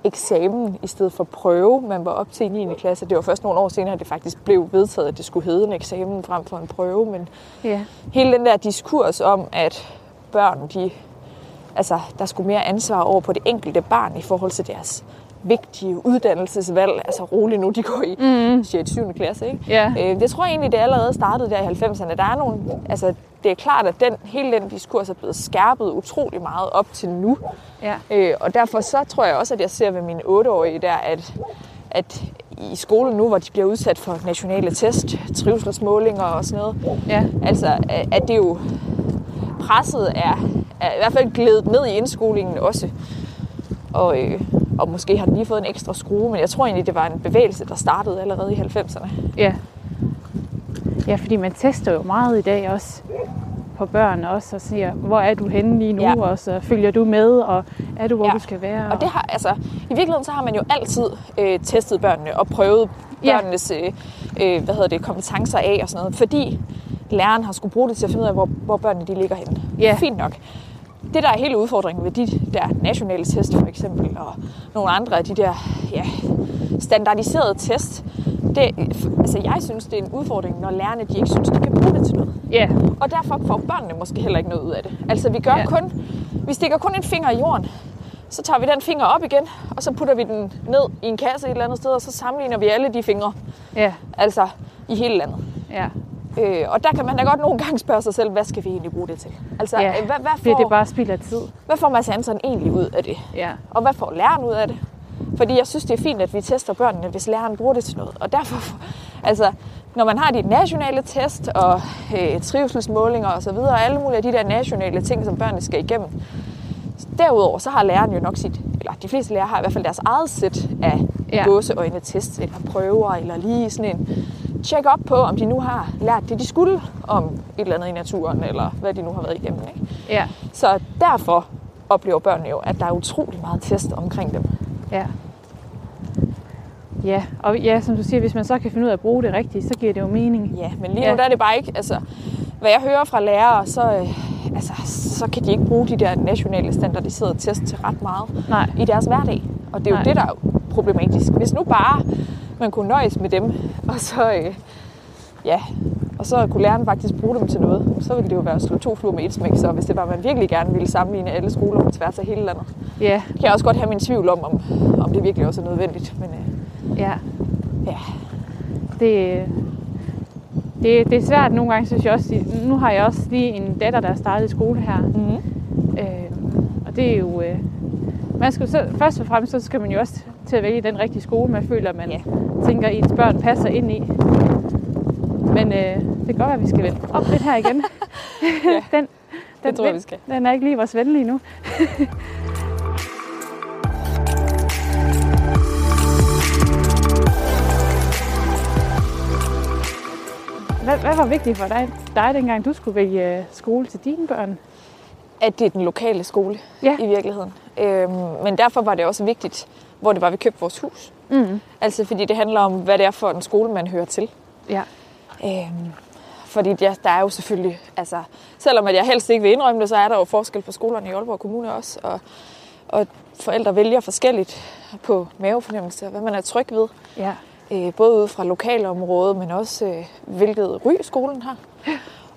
eksamen i stedet for prøve. Man var op til i 9. klasse. Det var først nogle år senere, at det faktisk blev vedtaget, at det skulle hedde en eksamen frem for en prøve. Men Ja. hele den der diskurs om, at børn, de, altså, der skulle mere ansvar over på det enkelte barn i forhold til deres vigtige uddannelsesvalg. Altså roligt nu, de går i mm. 6. 7. klasse. Ikke? Ja. Øh, det tror jeg egentlig, det allerede startede der i 90'erne. Der er nogle, altså, det er klart, at den, hele den diskurs er blevet skærpet utrolig meget op til nu. Ja. Øh, og derfor så tror jeg også, at jeg ser ved mine 8-årige der, at, at i skolen nu, hvor de bliver udsat for nationale test, trivselsmålinger og sådan noget, Ja. altså at at det jo presset er, er i hvert fald glædet ned i indskolingen også. Og, øh, og måske har den lige fået en ekstra skrue, men jeg tror egentlig, det var en bevægelse, der startede allerede i 90'erne. Ja. Ja, fordi man tester jo meget i dag også på børn også, og siger, hvor er du henne lige nu, ja. Ja. og så følger du med, og er du, hvor ja. Ja. du skal være? Og det har, altså, i virkeligheden så har man jo altid øh, testet børnene og prøvet Ja. børnenes øh, øh, hvad hedder det, kompetencer af og sådan noget, fordi læreren har skulle bruge det til at finde ud af, hvor, hvor børnene de ligger henne. Ja. Fint nok. Det, der er hele udfordringen ved de der nationale test for eksempel, og nogle andre af de der ja, standardiserede test, det, altså jeg synes, det er en udfordring, når lærerne de ikke synes, de kan bruge det til noget. Ja, Og derfor får børnene måske heller ikke noget ud af det. Altså vi gør ja. kun, vi stikker kun en finger i jorden, så tager vi den finger op igen, og så putter vi den ned i en kasse et eller andet sted, og så sammenligner vi alle de fingre, ja, altså i hele landet. ja. Øh, og der kan man da godt nogle gange spørge sig selv, hvad skal vi egentlig bruge det til? Altså, ja. øh, hvad, hvad, får, det er bare spild af tid. hvad får Mads Hansen egentlig ud af det? Ja, Og hvad får læreren ud af det? Fordi jeg synes, det er fint, at vi tester børnene, hvis læreren bruger det til noget. Og derfor, altså, når man har de nationale test og øh, trivselsmålinger og så videre, og alle mulige af de der nationale ting, som børnene skal igennem, derudover så har læreren jo nok sit, eller de fleste lærere har i hvert fald deres eget sæt af ja. gåseøjne test, eller prøver, eller lige sådan en check op på, om de nu har lært det, de skulle om et eller andet i naturen, eller hvad de nu har været igennem. Ikke? ja, Så derfor oplever børnene jo, at der er utrolig meget test omkring dem. ja. Ja, og ja, som du siger, hvis man så kan finde ud af at bruge det rigtigt, så giver det jo mening. Ja, men lige Ja. nu der er det bare ikke, altså, hvad jeg hører fra lærere, så, øh, altså, så kan de ikke bruge de der nationale standardiserede test til ret meget Nej. i deres hverdag. Og det er jo Nej. det, der er problematisk. Hvis nu bare man kunne nøjes med dem, og så, øh, ja, og så kunne læreren faktisk bruge dem til noget, så ville det jo være at slå to fluer med et smæk, så hvis det var, man virkelig gerne ville sammenligne alle skoler på tværs af hele landet. Ja, Kan jeg også godt have min tvivl om, om, om det virkelig også er nødvendigt. Men øh, ja. ja, Det, det, det er svært nogle gange, synes jeg også. Nu har jeg også lige en datter, der er startet i skole her. mm-hmm. Øh, og det er jo... Øh, man skal, så, først og fremmest så skal man jo også til at vælge den rigtige skole, man føler, man Ja. tænker, ens børn passer ind i. Men øh, det kan godt være, at vi skal vende op lidt her igen. Ja, den, den, tror jeg, vi skal. Den er ikke lige vores ven lige nu. Hvad, hvad var vigtigt for dig, dig, dengang du skulle vælge øh, skole til dine børn? at det er den lokale skole Ja. i virkeligheden. Øhm, men derfor var det også vigtigt, hvor det var, vi købte vores hus. Mm. Altså fordi det handler om, hvad det er for en skole, man hører til. Ja. Øhm, fordi ja, der er jo selvfølgelig, altså selvom at jeg helst ikke vil indrømme det, så er der jo forskel på skolerne i Aalborg Kommune også. Og, og forældre vælger forskelligt på mavefornemmelse og hvad man er tryg ved. Ja. Øh, både ud fra lokalområdet, men også øh, hvilket ry skolen har.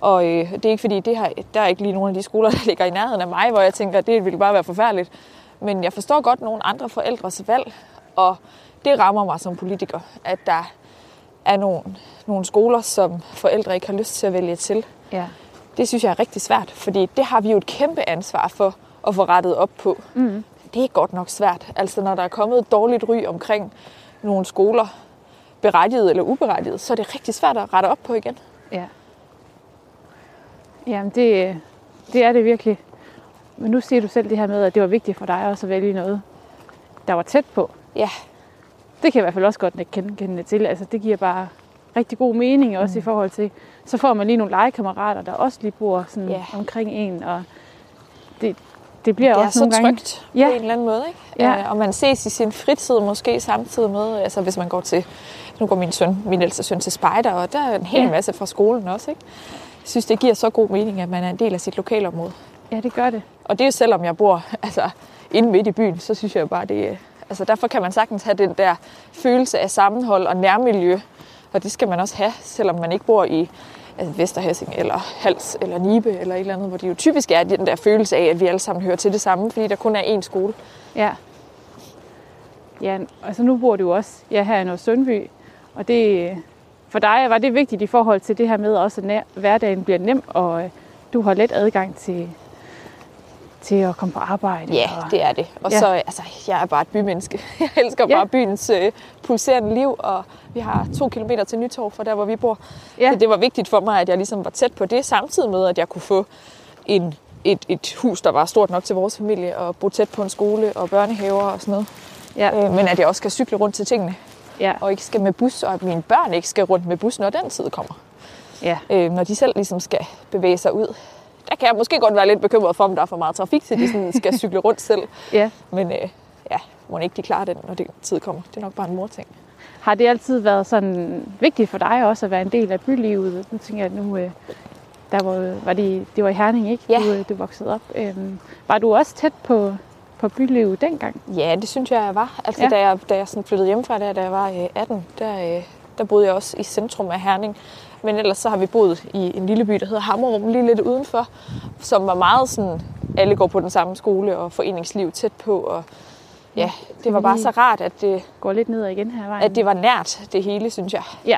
Og øh, det er ikke fordi, det har, der er ikke lige nogen af de skoler, der ligger i nærheden af mig, hvor jeg tænker, at det ville bare være forfærdeligt. Men jeg forstår godt nogle andre forældres valg, og det rammer mig som politiker, at der er nogle, nogle skoler, som forældre ikke har lyst til at vælge til. Ja. Det synes jeg er rigtig svært, fordi det har vi jo et kæmpe ansvar for at få rettet op på. Mm. Det er godt nok svært. Altså når der er kommet et dårligt ry omkring nogle skoler, berettiget eller uberettiget, så er det rigtig svært at rette op på igen. Ja. Jamen, det, det er det virkelig. Men nu siger du selv det her med, at det var vigtigt for dig også at vælge noget, der var tæt på. Ja, Det kan jeg i hvert fald også godt kende, kende til. Altså, det giver bare rigtig god mening også mm. i forhold til, så får man lige nogle legekammerater, der også lige bor sådan Ja. omkring en, og det, det bliver det er også så nogle gange... trygt Ja. på en eller anden måde. Ikke? Ja. Øh, Og man ses i sin fritid måske samtidig med, altså hvis man går til, nu går min søn, min ældste søn til spejder, og der er en hel Ja. masse fra skolen også. Ikke? Jeg synes, det giver så god mening, at man er en del af sit lokalområde. Ja, det gør det. Og det er selvom jeg bor altså, inde midt i byen, så synes jeg bare, det er- altså derfor kan man sagtens have den der følelse af sammenhold og nærmiljø. Og det skal man også have, selvom man ikke bor i altså Vesterhæsing eller Hals eller Nibe eller et eller andet, hvor det jo typisk er den der følelse af, at vi alle sammen hører til det samme, fordi der kun er én skole. Ja. Ja, altså nu bor du jo også ja, her i Nord Sundby, og det, øh, for dig var det vigtigt i forhold til det her med også, at hverdagen bliver nem, og øh, du har let adgang til, til at komme på arbejde. Ja, og, det er det. Og Ja. så, altså, jeg er bare et bymenneske. Jeg elsker Ja. bare byens øh, pulserende liv, og vi har to kilometer til Nytorv fra der, hvor vi bor. Ja. Så det var vigtigt for mig, at jeg ligesom var tæt på det, samtidig med, at jeg kunne få en, et, et hus, der var stort nok til vores familie, og bo tæt på en skole og børnehaver og sådan noget. Ja, Øh, men at jeg også skal cykle rundt til tingene, ja, og ikke skal med bus, og at mine børn ikke skal rundt med bus, når den tid kommer. ja, Øh, når de selv ligesom skal bevæge sig ud. Der kan jeg måske godt være lidt bekymret for, om der er for meget trafik, til de sådan skal cykle rundt selv. ja, Men øh, ja, må ikke de klarer den, når det tid kommer. Det er nok bare en mor-ting. Har det altid været sådan vigtigt for dig også at være en del af bylivet? Nu tænker jeg, at nu, øh, der var, var det, det var i Herning, ikke? Ja. Du, øh, du voksede op. Øhm, var du også tæt på, på bylivet dengang? Ja, det synes jeg, jeg var. Altså, Ja. ja. da jeg, da jeg sådan flyttede hjemmefra, der, da jeg var øh, 18, der, øh, der boede jeg også i centrum af Herning. Men ellers så har vi boet i en lille by, der hedder Hammerum, lige lidt udenfor, som var meget sådan, alle går på den samme skole og foreningsliv tæt på. Og ja, det var bare så rart, at det, Går lidt ned igen her vejen. at det var nært, det hele, synes jeg. Ja.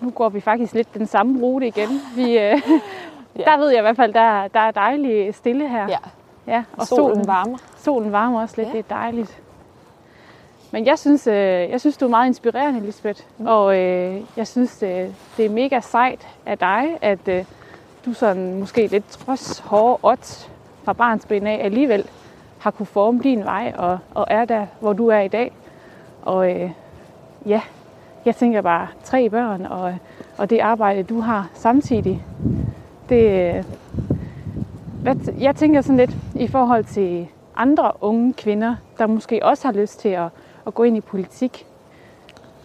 Nu går vi faktisk lidt den samme rute igen. Vi, øh, Ja. Der ved jeg i hvert fald, der, der er dejligt stille her. Ja, ja og solen varmer. Solen varmer også lidt. Ja. det er dejligt. Men jeg synes, øh, jeg synes, du er meget inspirerende, Lisbeth. Mm. Og øh, jeg synes, øh, det er mega sejt af dig, at øh, du sådan måske lidt trods hårde odds fra barnsben af alligevel har kunne forme din vej og, og er der, hvor du er i dag. Og øh, ja, jeg tænker bare tre børn og, og det arbejde, du har samtidig. Det, øh, hvad, jeg tænker sådan lidt i forhold til andre unge kvinder, der måske også har lyst til at, at gå ind i politik.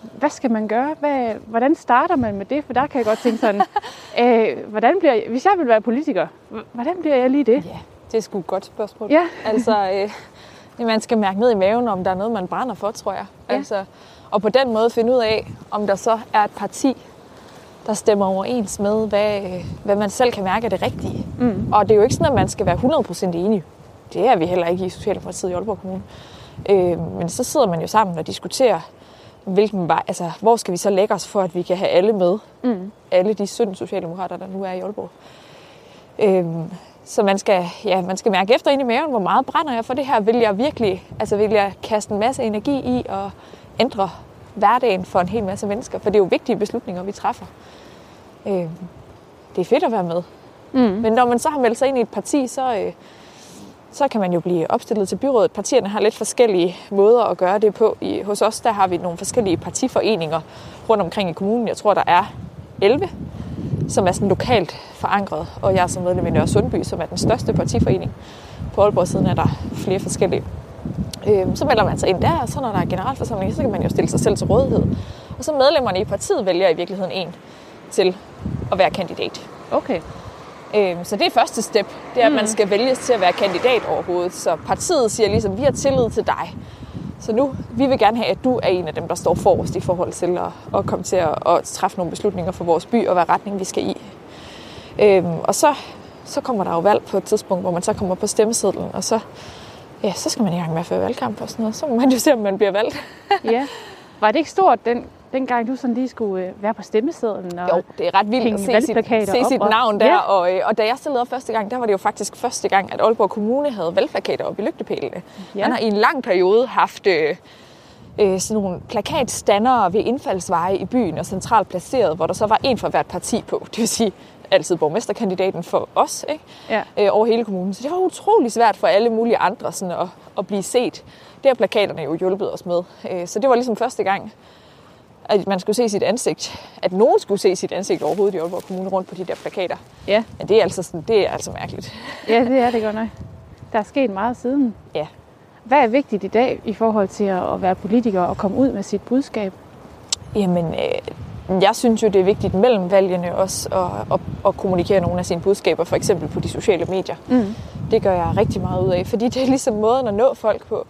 Hvad skal man gøre? Hvad, hvordan starter man med det? For der kan jeg godt tænke sådan, øh, hvordan bliver jeg, hvis jeg vil være politiker, hvordan bliver jeg lige det? Ja, det er sgu et godt spørgsmål. Ja. Altså, øh, man skal mærke ned i maven, om der er noget, man brænder for, tror jeg. Ja. Altså, og på den måde finde ud af, om der så er et parti, der stemmer overens med, hvad, hvad man selv kan mærke er det rigtige. Mm. Og det er jo ikke sådan, at man skal være 100% enig. Det er vi heller ikke i Socialdemokratiet i Aalborg Kommune. Øh, men så sidder man jo sammen og diskuterer, hvilken vej, altså, hvor skal vi så lægge os for, at vi kan have alle med. Mm. Alle de 17 socialdemokrater, der nu er i Aalborg. Øh, så man skal, ja, man skal mærke efter ind i maven, hvor meget brænder jeg for det her. Vil jeg virkelig, altså vil jeg kaste en masse energi i at ændre hverdagen for en hel masse mennesker? For det er jo vigtige beslutninger, vi træffer. Øh, det er fedt at være med. Mm. Men når man så har meldt sig ind i et parti, så, øh, så kan man jo blive opstillet til byrådet. Partierne har lidt forskellige måder at gøre det på. I, hos os der har vi nogle forskellige partiforeninger rundt omkring i kommunen. Jeg tror, der er 11, som er sådan lokalt forankret. Og jeg er som medlem i Nørre Sundby, som er den største partiforening. På Aalborg siden er der flere forskellige. Øh, så melder man sig ind der, og så når der er generalforsamling, så kan man jo stille sig selv til rådighed. Og så medlemmerne i partiet vælger i virkeligheden en til at være kandidat. Okay. Øhm, Så det er første step, det er, at man skal vælges til at være kandidat overhovedet. Så partiet siger ligesom, vi har tillid til dig. Så nu, vi vil gerne have, at du er en af dem, der står forrest i forhold til at, at komme til at, at træffe nogle beslutninger for vores by og hvad retning vi skal i. Øhm, og så, så kommer der jo valg på et tidspunkt, hvor man så kommer på stemmesedlen, og så, ja, så skal man i gang med at føre valgkamp og sådan noget. Så må man jo se, om man bliver valgt. Ja. Var det ikke stort, den, dengang du sådan lige skulle øh, være på stemmesedlen? Og... Jo, det er ret vildt at se sit, se op sit og- navn der. Ja. Og, øh, og da jeg stillede op første gang, der var det jo faktisk første gang, at Aalborg Kommune havde valgplakater op i lygtepælene. Ja. Man har i en lang periode haft øh, øh, sådan nogle plakatstandere ved indfaldsveje i byen og centralt placeret, hvor der så var en fra hvert parti på. Det vil sige altid borgmesterkandidaten for os ikke? Ja. Øh, over hele kommunen. Så det var utrolig svært for alle mulige andre sådan at, at blive set. Det har plakaterne jo hjulpet os med. Øh, så det var ligesom første gang, at man skulle se sit ansigt, at nogen skulle se sit ansigt overhovedet i Aalborg Kommune rundt på de der plakater. Ja. Men det er altså, sådan, det er altså mærkeligt. ja, det er det godt nok. Der er sket meget siden. Ja. Hvad er vigtigt i dag i forhold til at være politiker og komme ud med sit budskab? Jamen, øh, jeg synes jo, det er vigtigt mellem valgene også at, at, at kommunikere nogle af sine budskaber, for eksempel på de sociale medier. Mm. Det gør jeg rigtig meget ud af, fordi det er ligesom måden at nå folk på.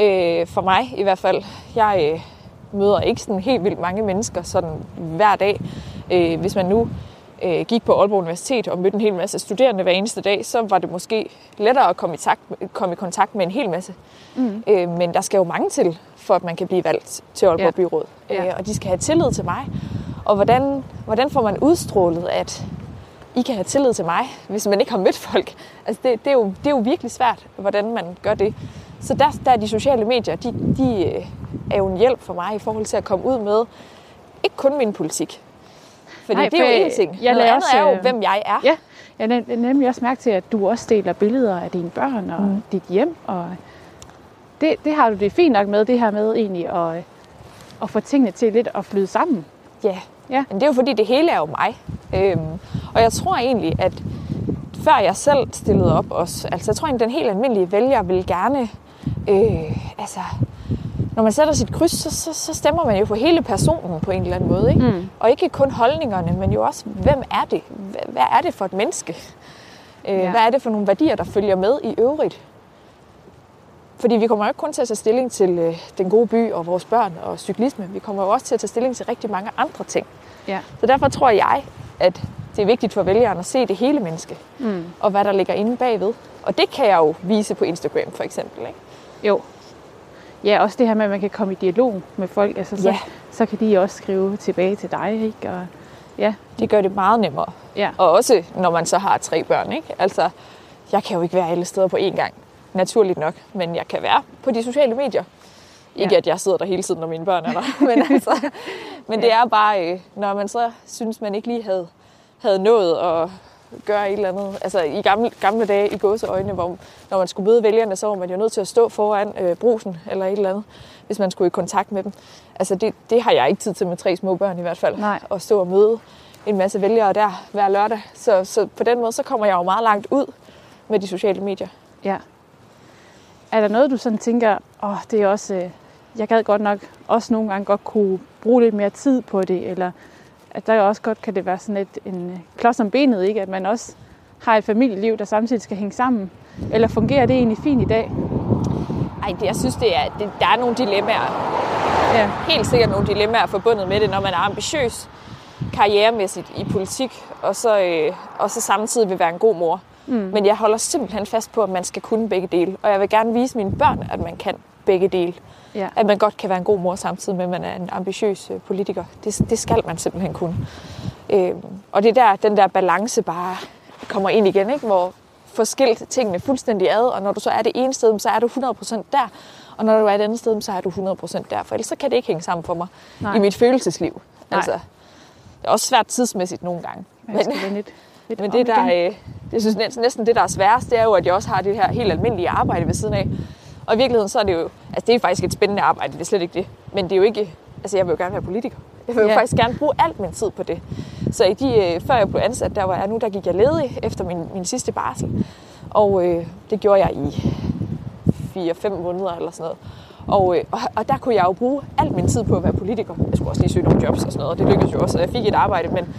Øh, for mig i hvert fald. Jeg øh, møder ikke sådan helt vildt mange mennesker sådan hver dag. Øh, hvis man nu øh, gik på Aalborg Universitet og mødte en hel masse studerende hver eneste dag, så var det måske lettere at komme i, takt, komme i kontakt med en hel masse. Mm. Øh, men der skal jo mange til, for at man kan blive valgt til Aalborg Ja. Byråd. Ja. Øh, og de skal have tillid til mig. Og hvordan, hvordan får man udstrålet, at I kan have tillid til mig, hvis man ikke har mødt folk? Altså det, det, er, jo, det er jo virkelig svært, hvordan man gør det. Så der, der er de sociale medier, de, de øh, er jo en hjælp for mig i forhold til at komme ud med, ikke kun min politik. Fordi Nej, det er jo én ting. jeg Noget andet også, er jo, øh, hvem jeg er. Ja, jeg nemlig også mærke til, at du også deler billeder af dine børn og. Mm. dit hjem. Og det, det har du det fint nok med, det her med egentlig at, at få tingene til lidt at flyde sammen. Ja. Ja. Men det er jo fordi, det hele er jo mig. Øhm, og jeg tror egentlig, at før jeg selv stillede op også, altså jeg tror egentlig, den helt almindelige vælger vil gerne øh, altså, når man sætter sit kryds, så, så, så stemmer man jo på hele personen på en eller anden måde. Ikke? Mm. Og ikke kun holdningerne, men jo også, hvem er det? Hvad, er det for et menneske? Øh, Ja. Hvad er det for nogle værdier, der følger med i øvrigt? Fordi vi kommer jo ikke kun til at tage stilling til øh, den gode by og vores børn og cyklisme. Vi kommer jo også til at tage stilling til rigtig mange andre ting. Ja. Så derfor tror jeg, at det er vigtigt for vælgerne at se det hele menneske, Mm. og hvad der ligger inde bagved. Og det kan jeg jo vise på Instagram for eksempel. Ikke? Jo. Ja, også det her med, at man kan komme i dialog med folk. Altså, så, Ja. så kan de også skrive tilbage til dig, ikke? Og, ja, Det gør det meget nemmere. ja, Og også når man så har tre børn. Ikke? Altså, jeg kan jo ikke være alle steder på én gang, naturligt nok, men jeg kan være på de sociale medier. Ikke Ja. at jeg sidder der hele tiden, når mine børn er der, men, altså, men det er bare, øh, når man så synes, man ikke lige havde, havde nået at gøre et eller andet. Altså i gamle, gamle dage i gåseøjne, hvor når man skulle møde vælgerne, så var man jo nødt til at stå foran øh, brusen eller et eller andet, hvis man skulle i kontakt med dem. Altså det, det har jeg ikke tid til med tre små børn i hvert fald. Nej. At stå og møde en masse vælgere der hver lørdag. Så, så på den måde, så kommer jeg jo meget langt ud med de sociale medier. ja. Er der noget, du sådan tænker, åh, det er også, øh, jeg gad godt nok også nogle gange godt kunne bruge lidt mere tid på det, eller at der også godt kan det være sådan et, en klods om benet, ikke? At man også har et familieliv, der samtidig skal hænge sammen. Eller fungerer det egentlig fint i dag? Ej, det, jeg synes, det er, det, der er nogle dilemmaer. Ja, Helt sikkert nogle dilemmaer forbundet med det, når man er ambitiøs karrieremæssigt i politik, og så, øh, og så samtidig vil være en god mor. Mm. Men jeg holder simpelthen fast på, at man skal kunne begge dele. Og jeg vil gerne vise mine børn, at man kan begge dele. ja, At man godt kan være en god mor samtidig med, at man er en ambitiøs øh, politiker. Det, det skal man simpelthen kunne. Øh, og det er der, den der balance bare kommer ind igen, ikke? hvor får skilt tingene fuldstændig ad, og når du så er det ene sted, så er du 100% der, og når du er et andet sted, så er du 100% der, for ellers så kan det ikke hænge sammen for mig Nej. i mit følelsesliv. Nej. Altså, det er også svært tidsmæssigt nogle gange. Men, lidt, lidt men det, der, øh, det synes næsten det, der er sværest, det er jo, at jeg også har det her helt almindelige arbejde ved siden af. Og i virkeligheden, så er det jo, altså det er faktisk et spændende arbejde, det er slet ikke det. Men det er jo ikke, altså jeg vil jo gerne være politiker. Jeg vil jo Ja. faktisk gerne bruge alt min tid på det. Så i de, øh, før jeg blev ansat, der var jeg nu, der gik jeg ledig efter min, min sidste barsel. Og øh, det gjorde jeg i 4-5 måneder eller sådan noget. Og, øh, og, og der kunne jeg jo bruge al min tid på at være politiker. Jeg skulle også lige søge nogle jobs og sådan noget, og det lykkedes jo også, og jeg fik et arbejde, men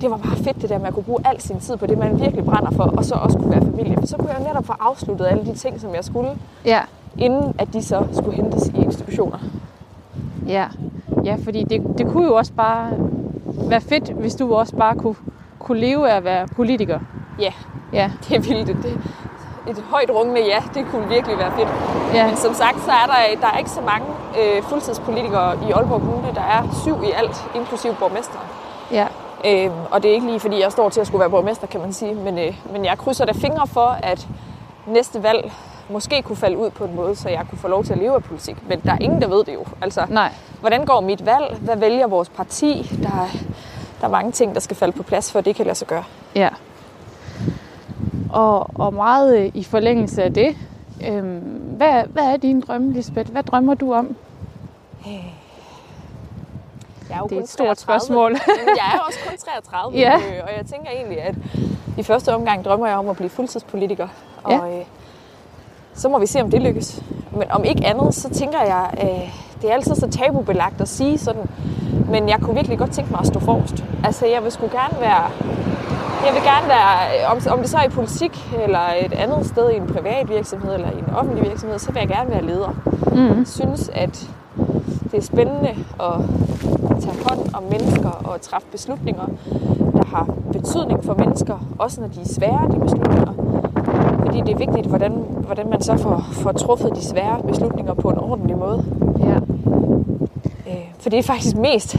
det var bare fedt det der med at kunne bruge al sin tid på det, man virkelig brænder for, og så også kunne være familie. For så kunne jeg netop få afsluttet alle de ting, som jeg skulle, Ja, inden at de så skulle hentes i institutioner. ja. Ja, fordi det, det kunne jo også bare være fedt, hvis du også bare kunne, kunne leve af at være politiker. Ja, Ja, det ville det. det et højt rungende ja, det kunne virkelig være fedt. ja, Men som sagt, så er der, der er ikke så mange øh, fuldtidspolitikere i Aalborg Kommune. Der er syv i alt, inklusive borgmesteren. ja, Øhm, og det er ikke lige, fordi jeg står til at skulle være borgmester, kan man sige. Men, øh, men jeg krydser da fingre for, at næste valg måske kunne falde ud på en måde, så jeg kunne få lov til at leve af politik. Men der er ingen, der ved det jo. Altså, nej, hvordan går mit valg? Hvad vælger vores parti? Der er, der er mange ting, der skal falde på plads, for det kan lade sig gøre. ja. Og, og meget øh, i forlængelse af det, øhm, hvad, hvad er din drømme, Lisbeth? Hvad drømmer du om? Jeg er jo Det er et stort 33. spørgsmål. Jamen, jeg er også kun 33, Ja. øh, og jeg tænker egentlig, at i første omgang drømmer jeg om at blive fuldtidspolitiker. Og Ja. øh, så må vi se, om det lykkes. Men om ikke andet, så tænker jeg, øh, det er altid så tabubelagt at sige sådan, men jeg kunne virkelig godt tænke mig at stå forrest. Altså, jeg vil sgu gerne være... Jeg vil gerne være, om, om det så er i politik, eller et andet sted i en privat virksomhed, eller i en offentlig virksomhed, så vil jeg gerne være leder. Mm. Jeg synes, at det er spændende at tage hånd om mennesker og træffe beslutninger, der har betydning for mennesker, også når de er svære, de beslutninger. Fordi det er vigtigt, hvordan, hvordan man så får, får truffet de svære beslutninger på en ordentlig måde. Ja, Øh, For det er faktisk mest,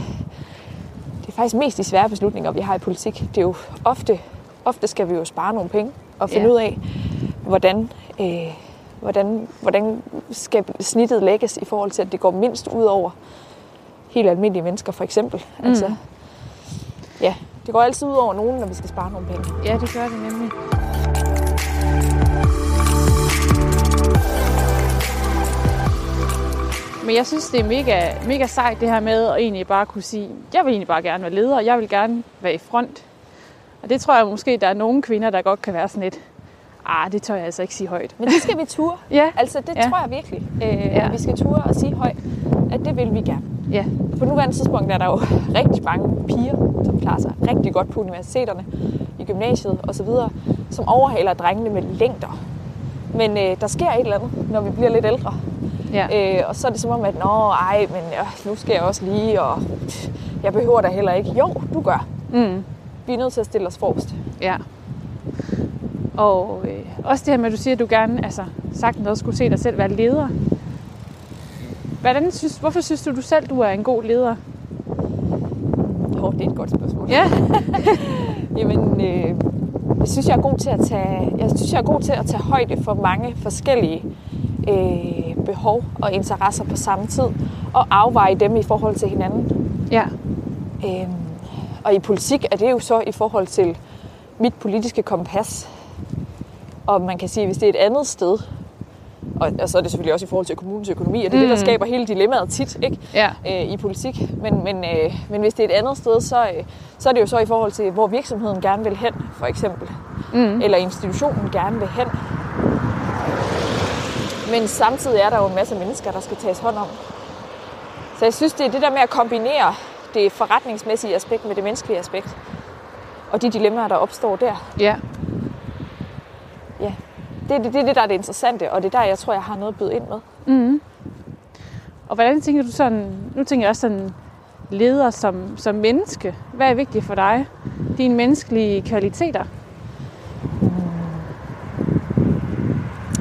det er faktisk mest de svære beslutninger, vi har i politik. Det er jo ofte, ofte skal vi jo spare nogle penge og finde Ja. ud af, hvordan, øh, hvordan, hvordan skal snittet lægges i forhold til, at det går mindst ud over helt almindelige mennesker, for eksempel. Mm. Altså, ja, det går altid ud over nogen, når vi skal spare nogle penge. ja det gør det nemlig. Men jeg synes, det er mega, mega sejt det her med at egentlig bare kunne sige, jeg vil egentlig bare gerne være leder, og jeg vil gerne være i front. Og det tror jeg måske, der er nogle kvinder, der godt kan være sådan lidt, Ah, det tør jeg altså ikke sige højt. Men det skal vi ture. Ja, Altså, det Ja. tror jeg virkelig. Øh, Ja. Vi skal ture og sige højt, at det vil vi gerne. ja, På nuværende tidspunkt er der jo rigtig mange piger, som klarer sig rigtig godt på universiteterne, i gymnasiet osv., som overhaler drengene med længder. Men øh, der sker et eller andet, når vi bliver lidt ældre. ja. Øh, og så er det som om, at Nå, ej, men øh, nu skal jeg også lige, og pff, jeg behøver da heller ikke. Jo, du gør. Mm. Vi er nødt til at stille os forrest. Ja. Og øh, også det her med, at du siger, at du gerne altså, sagtens også skulle se dig selv være leder. Hvordan synes, hvorfor synes du, du selv, du er en god leder? Jo, det er et godt spørgsmål. Ja. Jamen, øh, jeg synes, jeg er god til at tage, jeg synes, jeg er god til at tage højde for mange forskellige øh, behov og interesser på samme tid, og afveje dem i forhold til hinanden. Ja. Øh, og i politik er det jo så i forhold til mit politiske kompas. Og man kan sige, hvis det er et andet sted, og, og så er det selvfølgelig også i forhold til kommunens økonomi, og det er mm. det, der Mm. skaber hele dilemmaet tit, ikke? Ja. øh, i politik. Men, men, øh, men hvis det er et andet sted, så, øh, så er det jo så i forhold til, hvor virksomheden gerne vil hen, for eksempel. Mm. Eller institutionen gerne vil hen. Men samtidig er der jo en masse mennesker, der skal tages hånd om. Så jeg synes, det er det der med at kombinere det forretningsmæssige aspekt med det menneskelige aspekt. Og de dilemmaer, der opstår der. Ja. Ja. Det er det, det, er det, der er det interessante, og det er der, jeg tror, jeg har noget at byde ind med. Mm. Og hvordan tænker du sådan, nu tænker jeg også sådan, leder som, som menneske. Hvad er vigtigt for dig? Dine menneskelige kvaliteter?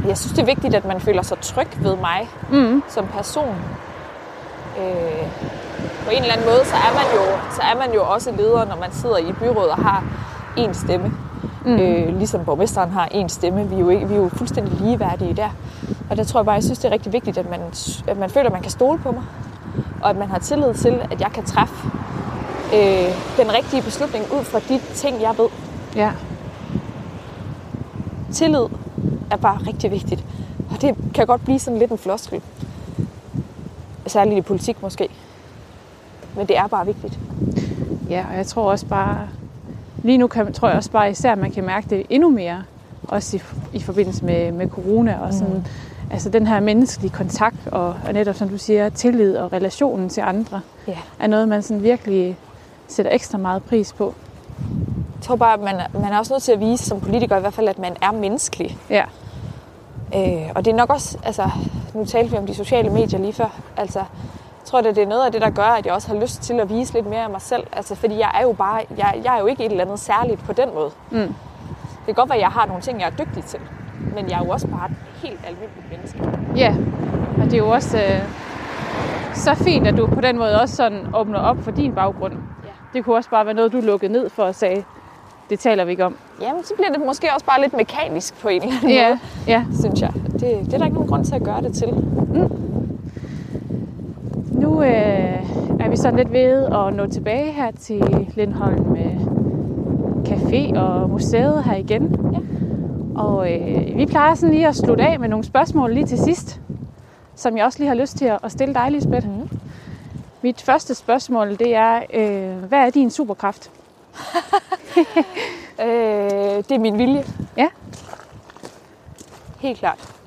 Jeg synes, det er vigtigt, at man føler sig tryg ved mig Mm. som person. Øh, på en eller anden måde, så er, man jo, så er man jo også leder, når man sidder i byrådet og har én stemme. Mm. Øh, ligesom borgmesteren har én stemme. Vi er, jo ikke, vi er jo fuldstændig ligeværdige der. Og der tror jeg bare, jeg synes, det er rigtig vigtigt, at man, at man føler, at man kan stole på mig. Og at man har tillid til, at jeg kan træffe øh, den rigtige beslutning ud fra de ting, jeg ved. Ja. Tillid er bare rigtig vigtigt. Og det kan godt blive sådan lidt en floskel. Særligt i politik måske. Men det er bare vigtigt. Ja, og jeg tror også bare, lige nu kan, tror jeg også bare især, at man kan mærke det endnu mere, også i, i forbindelse med, med corona, og sådan, mm. altså den her menneskelige kontakt, og, og netop som du siger, tillid og relationen til andre, Ja. er noget, man sådan virkelig sætter ekstra meget pris på. Jeg tror bare, at man, man er også nødt til at vise som politiker i hvert fald, at man er menneskelig. Ja, Øh, og det er nok også, altså, nu talte vi om de sociale medier lige før, altså, jeg tror, det er noget af det, der gør, at jeg også har lyst til at vise lidt mere af mig selv. Altså, fordi jeg er jo bare, jeg, jeg er jo ikke et eller andet særligt på den måde. Mm. Det kan godt være, at jeg har nogle ting, jeg er dygtig til, men jeg er jo også bare et helt almindeligt menneske. ja. og det er jo også øh, så fint, at du på den måde også sådan åbner op for din baggrund. Ja. Det kunne også bare være noget, du lukkede ned for og sagde, det taler vi ikke om. Jamen, så bliver det måske også bare lidt mekanisk på en eller anden Ja, måde, ja. synes jeg. Det, det er der ikke nogen grund til at gøre det til. Nu øh, er vi sådan lidt ved at nå tilbage her til Lindholm øh, Café og museet her igen. Ja. Og øh, vi plejer sådan lige at slutte af med nogle spørgsmål lige til sidst, som jeg også lige har lyst til at stille dig, Lisbeth. Mhm. Mit første spørgsmål, det er, øh, hvad er din superkraft? Øh, det er min vilje. Ja. Helt klart.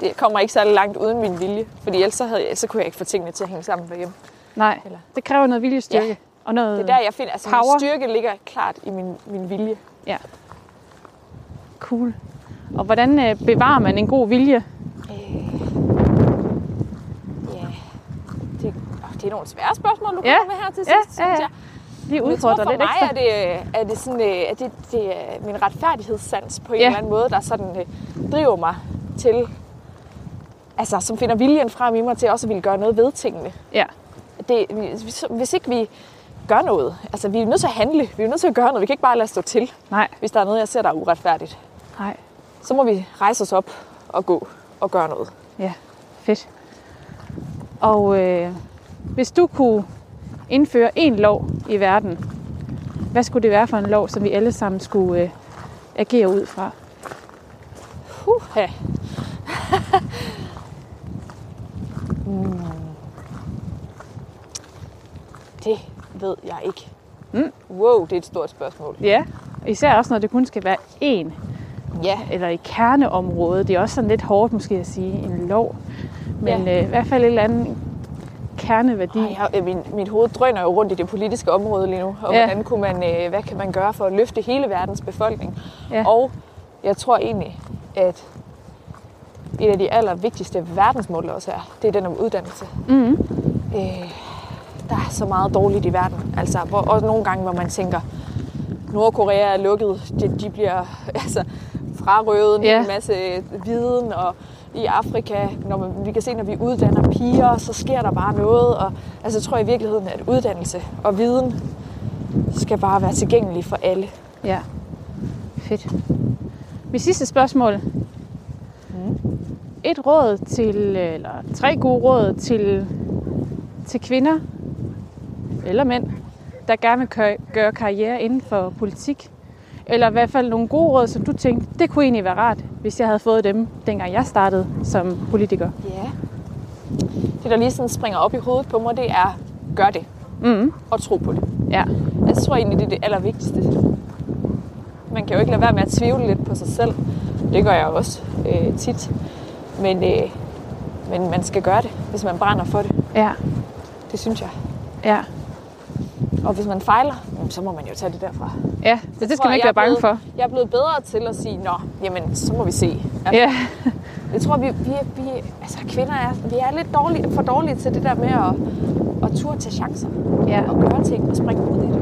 Det kommer ikke særlig langt uden min vilje, fordi ellers så, havde jeg, så kunne jeg ikke få tingene til at hænge sammen derhjemme. Nej, Eller- det kræver noget viljestyrke. Ja. Og noget Det er der, jeg finder, altså Power. min styrke ligger klart i min, min vilje. Ja. Cool. Og hvordan øh, bevarer man en god vilje? Øh, ja, det, åh, det er nogle svære spørgsmål, du Ja. kommer med her til sidst, Ja, ja, synes ja. jeg. Lige Men jeg tror, udfordre for lidt mig ekstra. er det, er det, sådan, øh, er det, det er min retfærdighedssans på en Ja. eller anden måde, der sådan øh, driver mig til, altså som finder viljen frem i mig til også at ville gøre noget ved tingene. Ja. Det, hvis, hvis ikke vi gør noget, altså vi er nødt til at handle, vi er nødt til at gøre noget, vi kan ikke bare lade stå til, Nej, hvis der er noget, jeg ser, der er uretfærdigt. nej. Så må vi rejse os op og gå og gøre noget. Ja, fedt. Og øh, hvis du kunne indføre en lov i verden, hvad skulle det være for en lov, som vi alle sammen skulle øh, agere ud fra? Puha. mm. Det ved jeg ikke. Mm. Wow, det er et stort spørgsmål. Ja, især også når det kun skal være én Ja, eller i kerneområdet. Det er også sådan lidt hårdt måske at sige en lov. Men Ja. øh, i hvert fald et eller andet kerneværdi. Ej, jeg, øh, min, mit hoved drøner jo rundt i det politiske område lige nu. Og ja. hvordan kunne man, øh, hvad kan man gøre for at løfte hele verdens befolkning? Ja. Og jeg tror egentlig, at et af de allervigtigste verdensmål også er, det er den om uddannelse. Mm. Øh, der er så meget dårligt i verden. Altså, hvor, også nogle gange, hvor man tænker, Nordkorea er lukket, de, de bliver altså, frarøvet en Ja. hel masse viden, og i Afrika, når man, vi kan se, når vi uddanner piger, så sker der bare noget. Og, altså, jeg tror i virkeligheden, at uddannelse og viden skal bare være tilgængelig for alle. Ja. Fedt. Mit sidste spørgsmål. Mm. Et råd til, eller tre gode råd til, til kvinder eller mænd, der gerne vil gøre karriere inden for politik. Eller i hvert fald nogle gode råd, som du tænkte, det kunne egentlig være rart, hvis jeg havde fået dem, dengang jeg startede som politiker. Ja. Det, der lige sådan springer op i hovedet på mig, det er, gør det Mm. og tro på det. Ja. Jeg tror egentlig, det er det allervigtigste. Man kan jo ikke lade være med at tvivle lidt på sig selv. Det gør jeg også øh, tit. Men, øh, men man skal gøre det, hvis man brænder for det. Ja. Det synes jeg. Ja. Og hvis man fejler, så må man jo tage det derfra. Ja, så det skal man ikke være bange blevet- for. Jeg er blevet bedre til at sige, nå, jamen, så må vi se. Altså, Ja. Jeg tror, vi, vi, vi altså, kvinder er, vi er lidt dårlige, for dårlige til det der med at, at turde tage chancer. Ja. Og gøre ting og springe ud i det.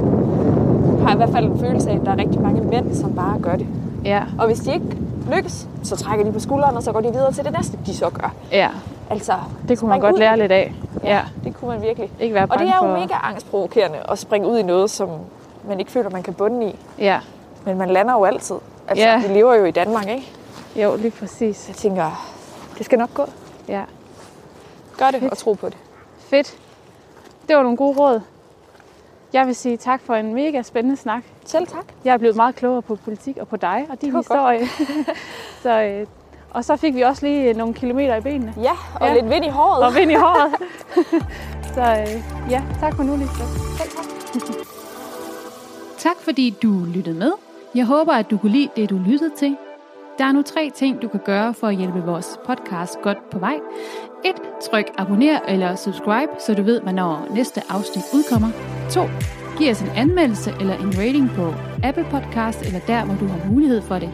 Jeg har i hvert fald en følelse af, at der er rigtig mange mænd, som bare gør det. Ja. Og hvis de ikke lykkes, så trækker de på skulderen, og så går de videre til det næste, de så gør. Ja. Altså, Det kunne man godt ud lære lidt af. Ja. Det kunne man virkelig. Ikke være Og det er jo for... mega angstprovokerende at springe ud i noget, som man ikke føler, man kan bunde i. Ja. Men man lander jo altid. Altså, Ja. vi lever jo i Danmark, ikke? Jo, lige præcis. Jeg tænker, det skal nok gå. Ja. Gør det Fedt. og tro på det. Fedt. Det var nogle gode råd. Jeg vil sige tak for en mega spændende snak. Selv tak. Jeg er blevet meget klogere på politik og på dig og din historie. så, øh, og så fik vi også lige nogle kilometer i benene. Ja, og ja. lidt vind i håret. Og vind i håret. så øh, ja, tak for nu, Lisbeth. Selv tak. Tak fordi du lyttede med. Jeg håber, at du kunne lide det, du lyttede til. Der er nu tre ting, du kan gøre for at hjælpe vores podcast godt på vej. 1. Tryk abonner eller subscribe, så du ved, hvornår næste afsnit udkommer. 2. Giv os en anmeldelse eller en rating på Apple Podcast eller der, hvor du har mulighed for det.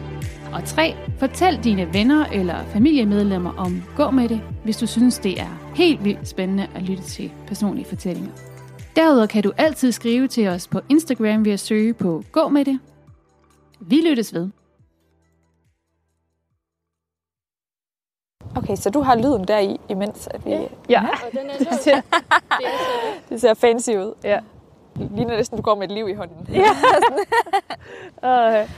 Og 3. Fortæl dine venner eller familiemedlemmer om Gå med det, hvis du synes, det er helt vildt spændende at lytte til personlige fortællinger. Derudover kan du altid skrive til os på Instagram ved at søge på Gå med det. Vi lyttes ved. Okay, så du har lyden der i, imens at vi... Ja. Ja, Og den er det ser, Det ser fancy ud. ja. Ligner næsten, du går med et liv i hånden. Og, øh,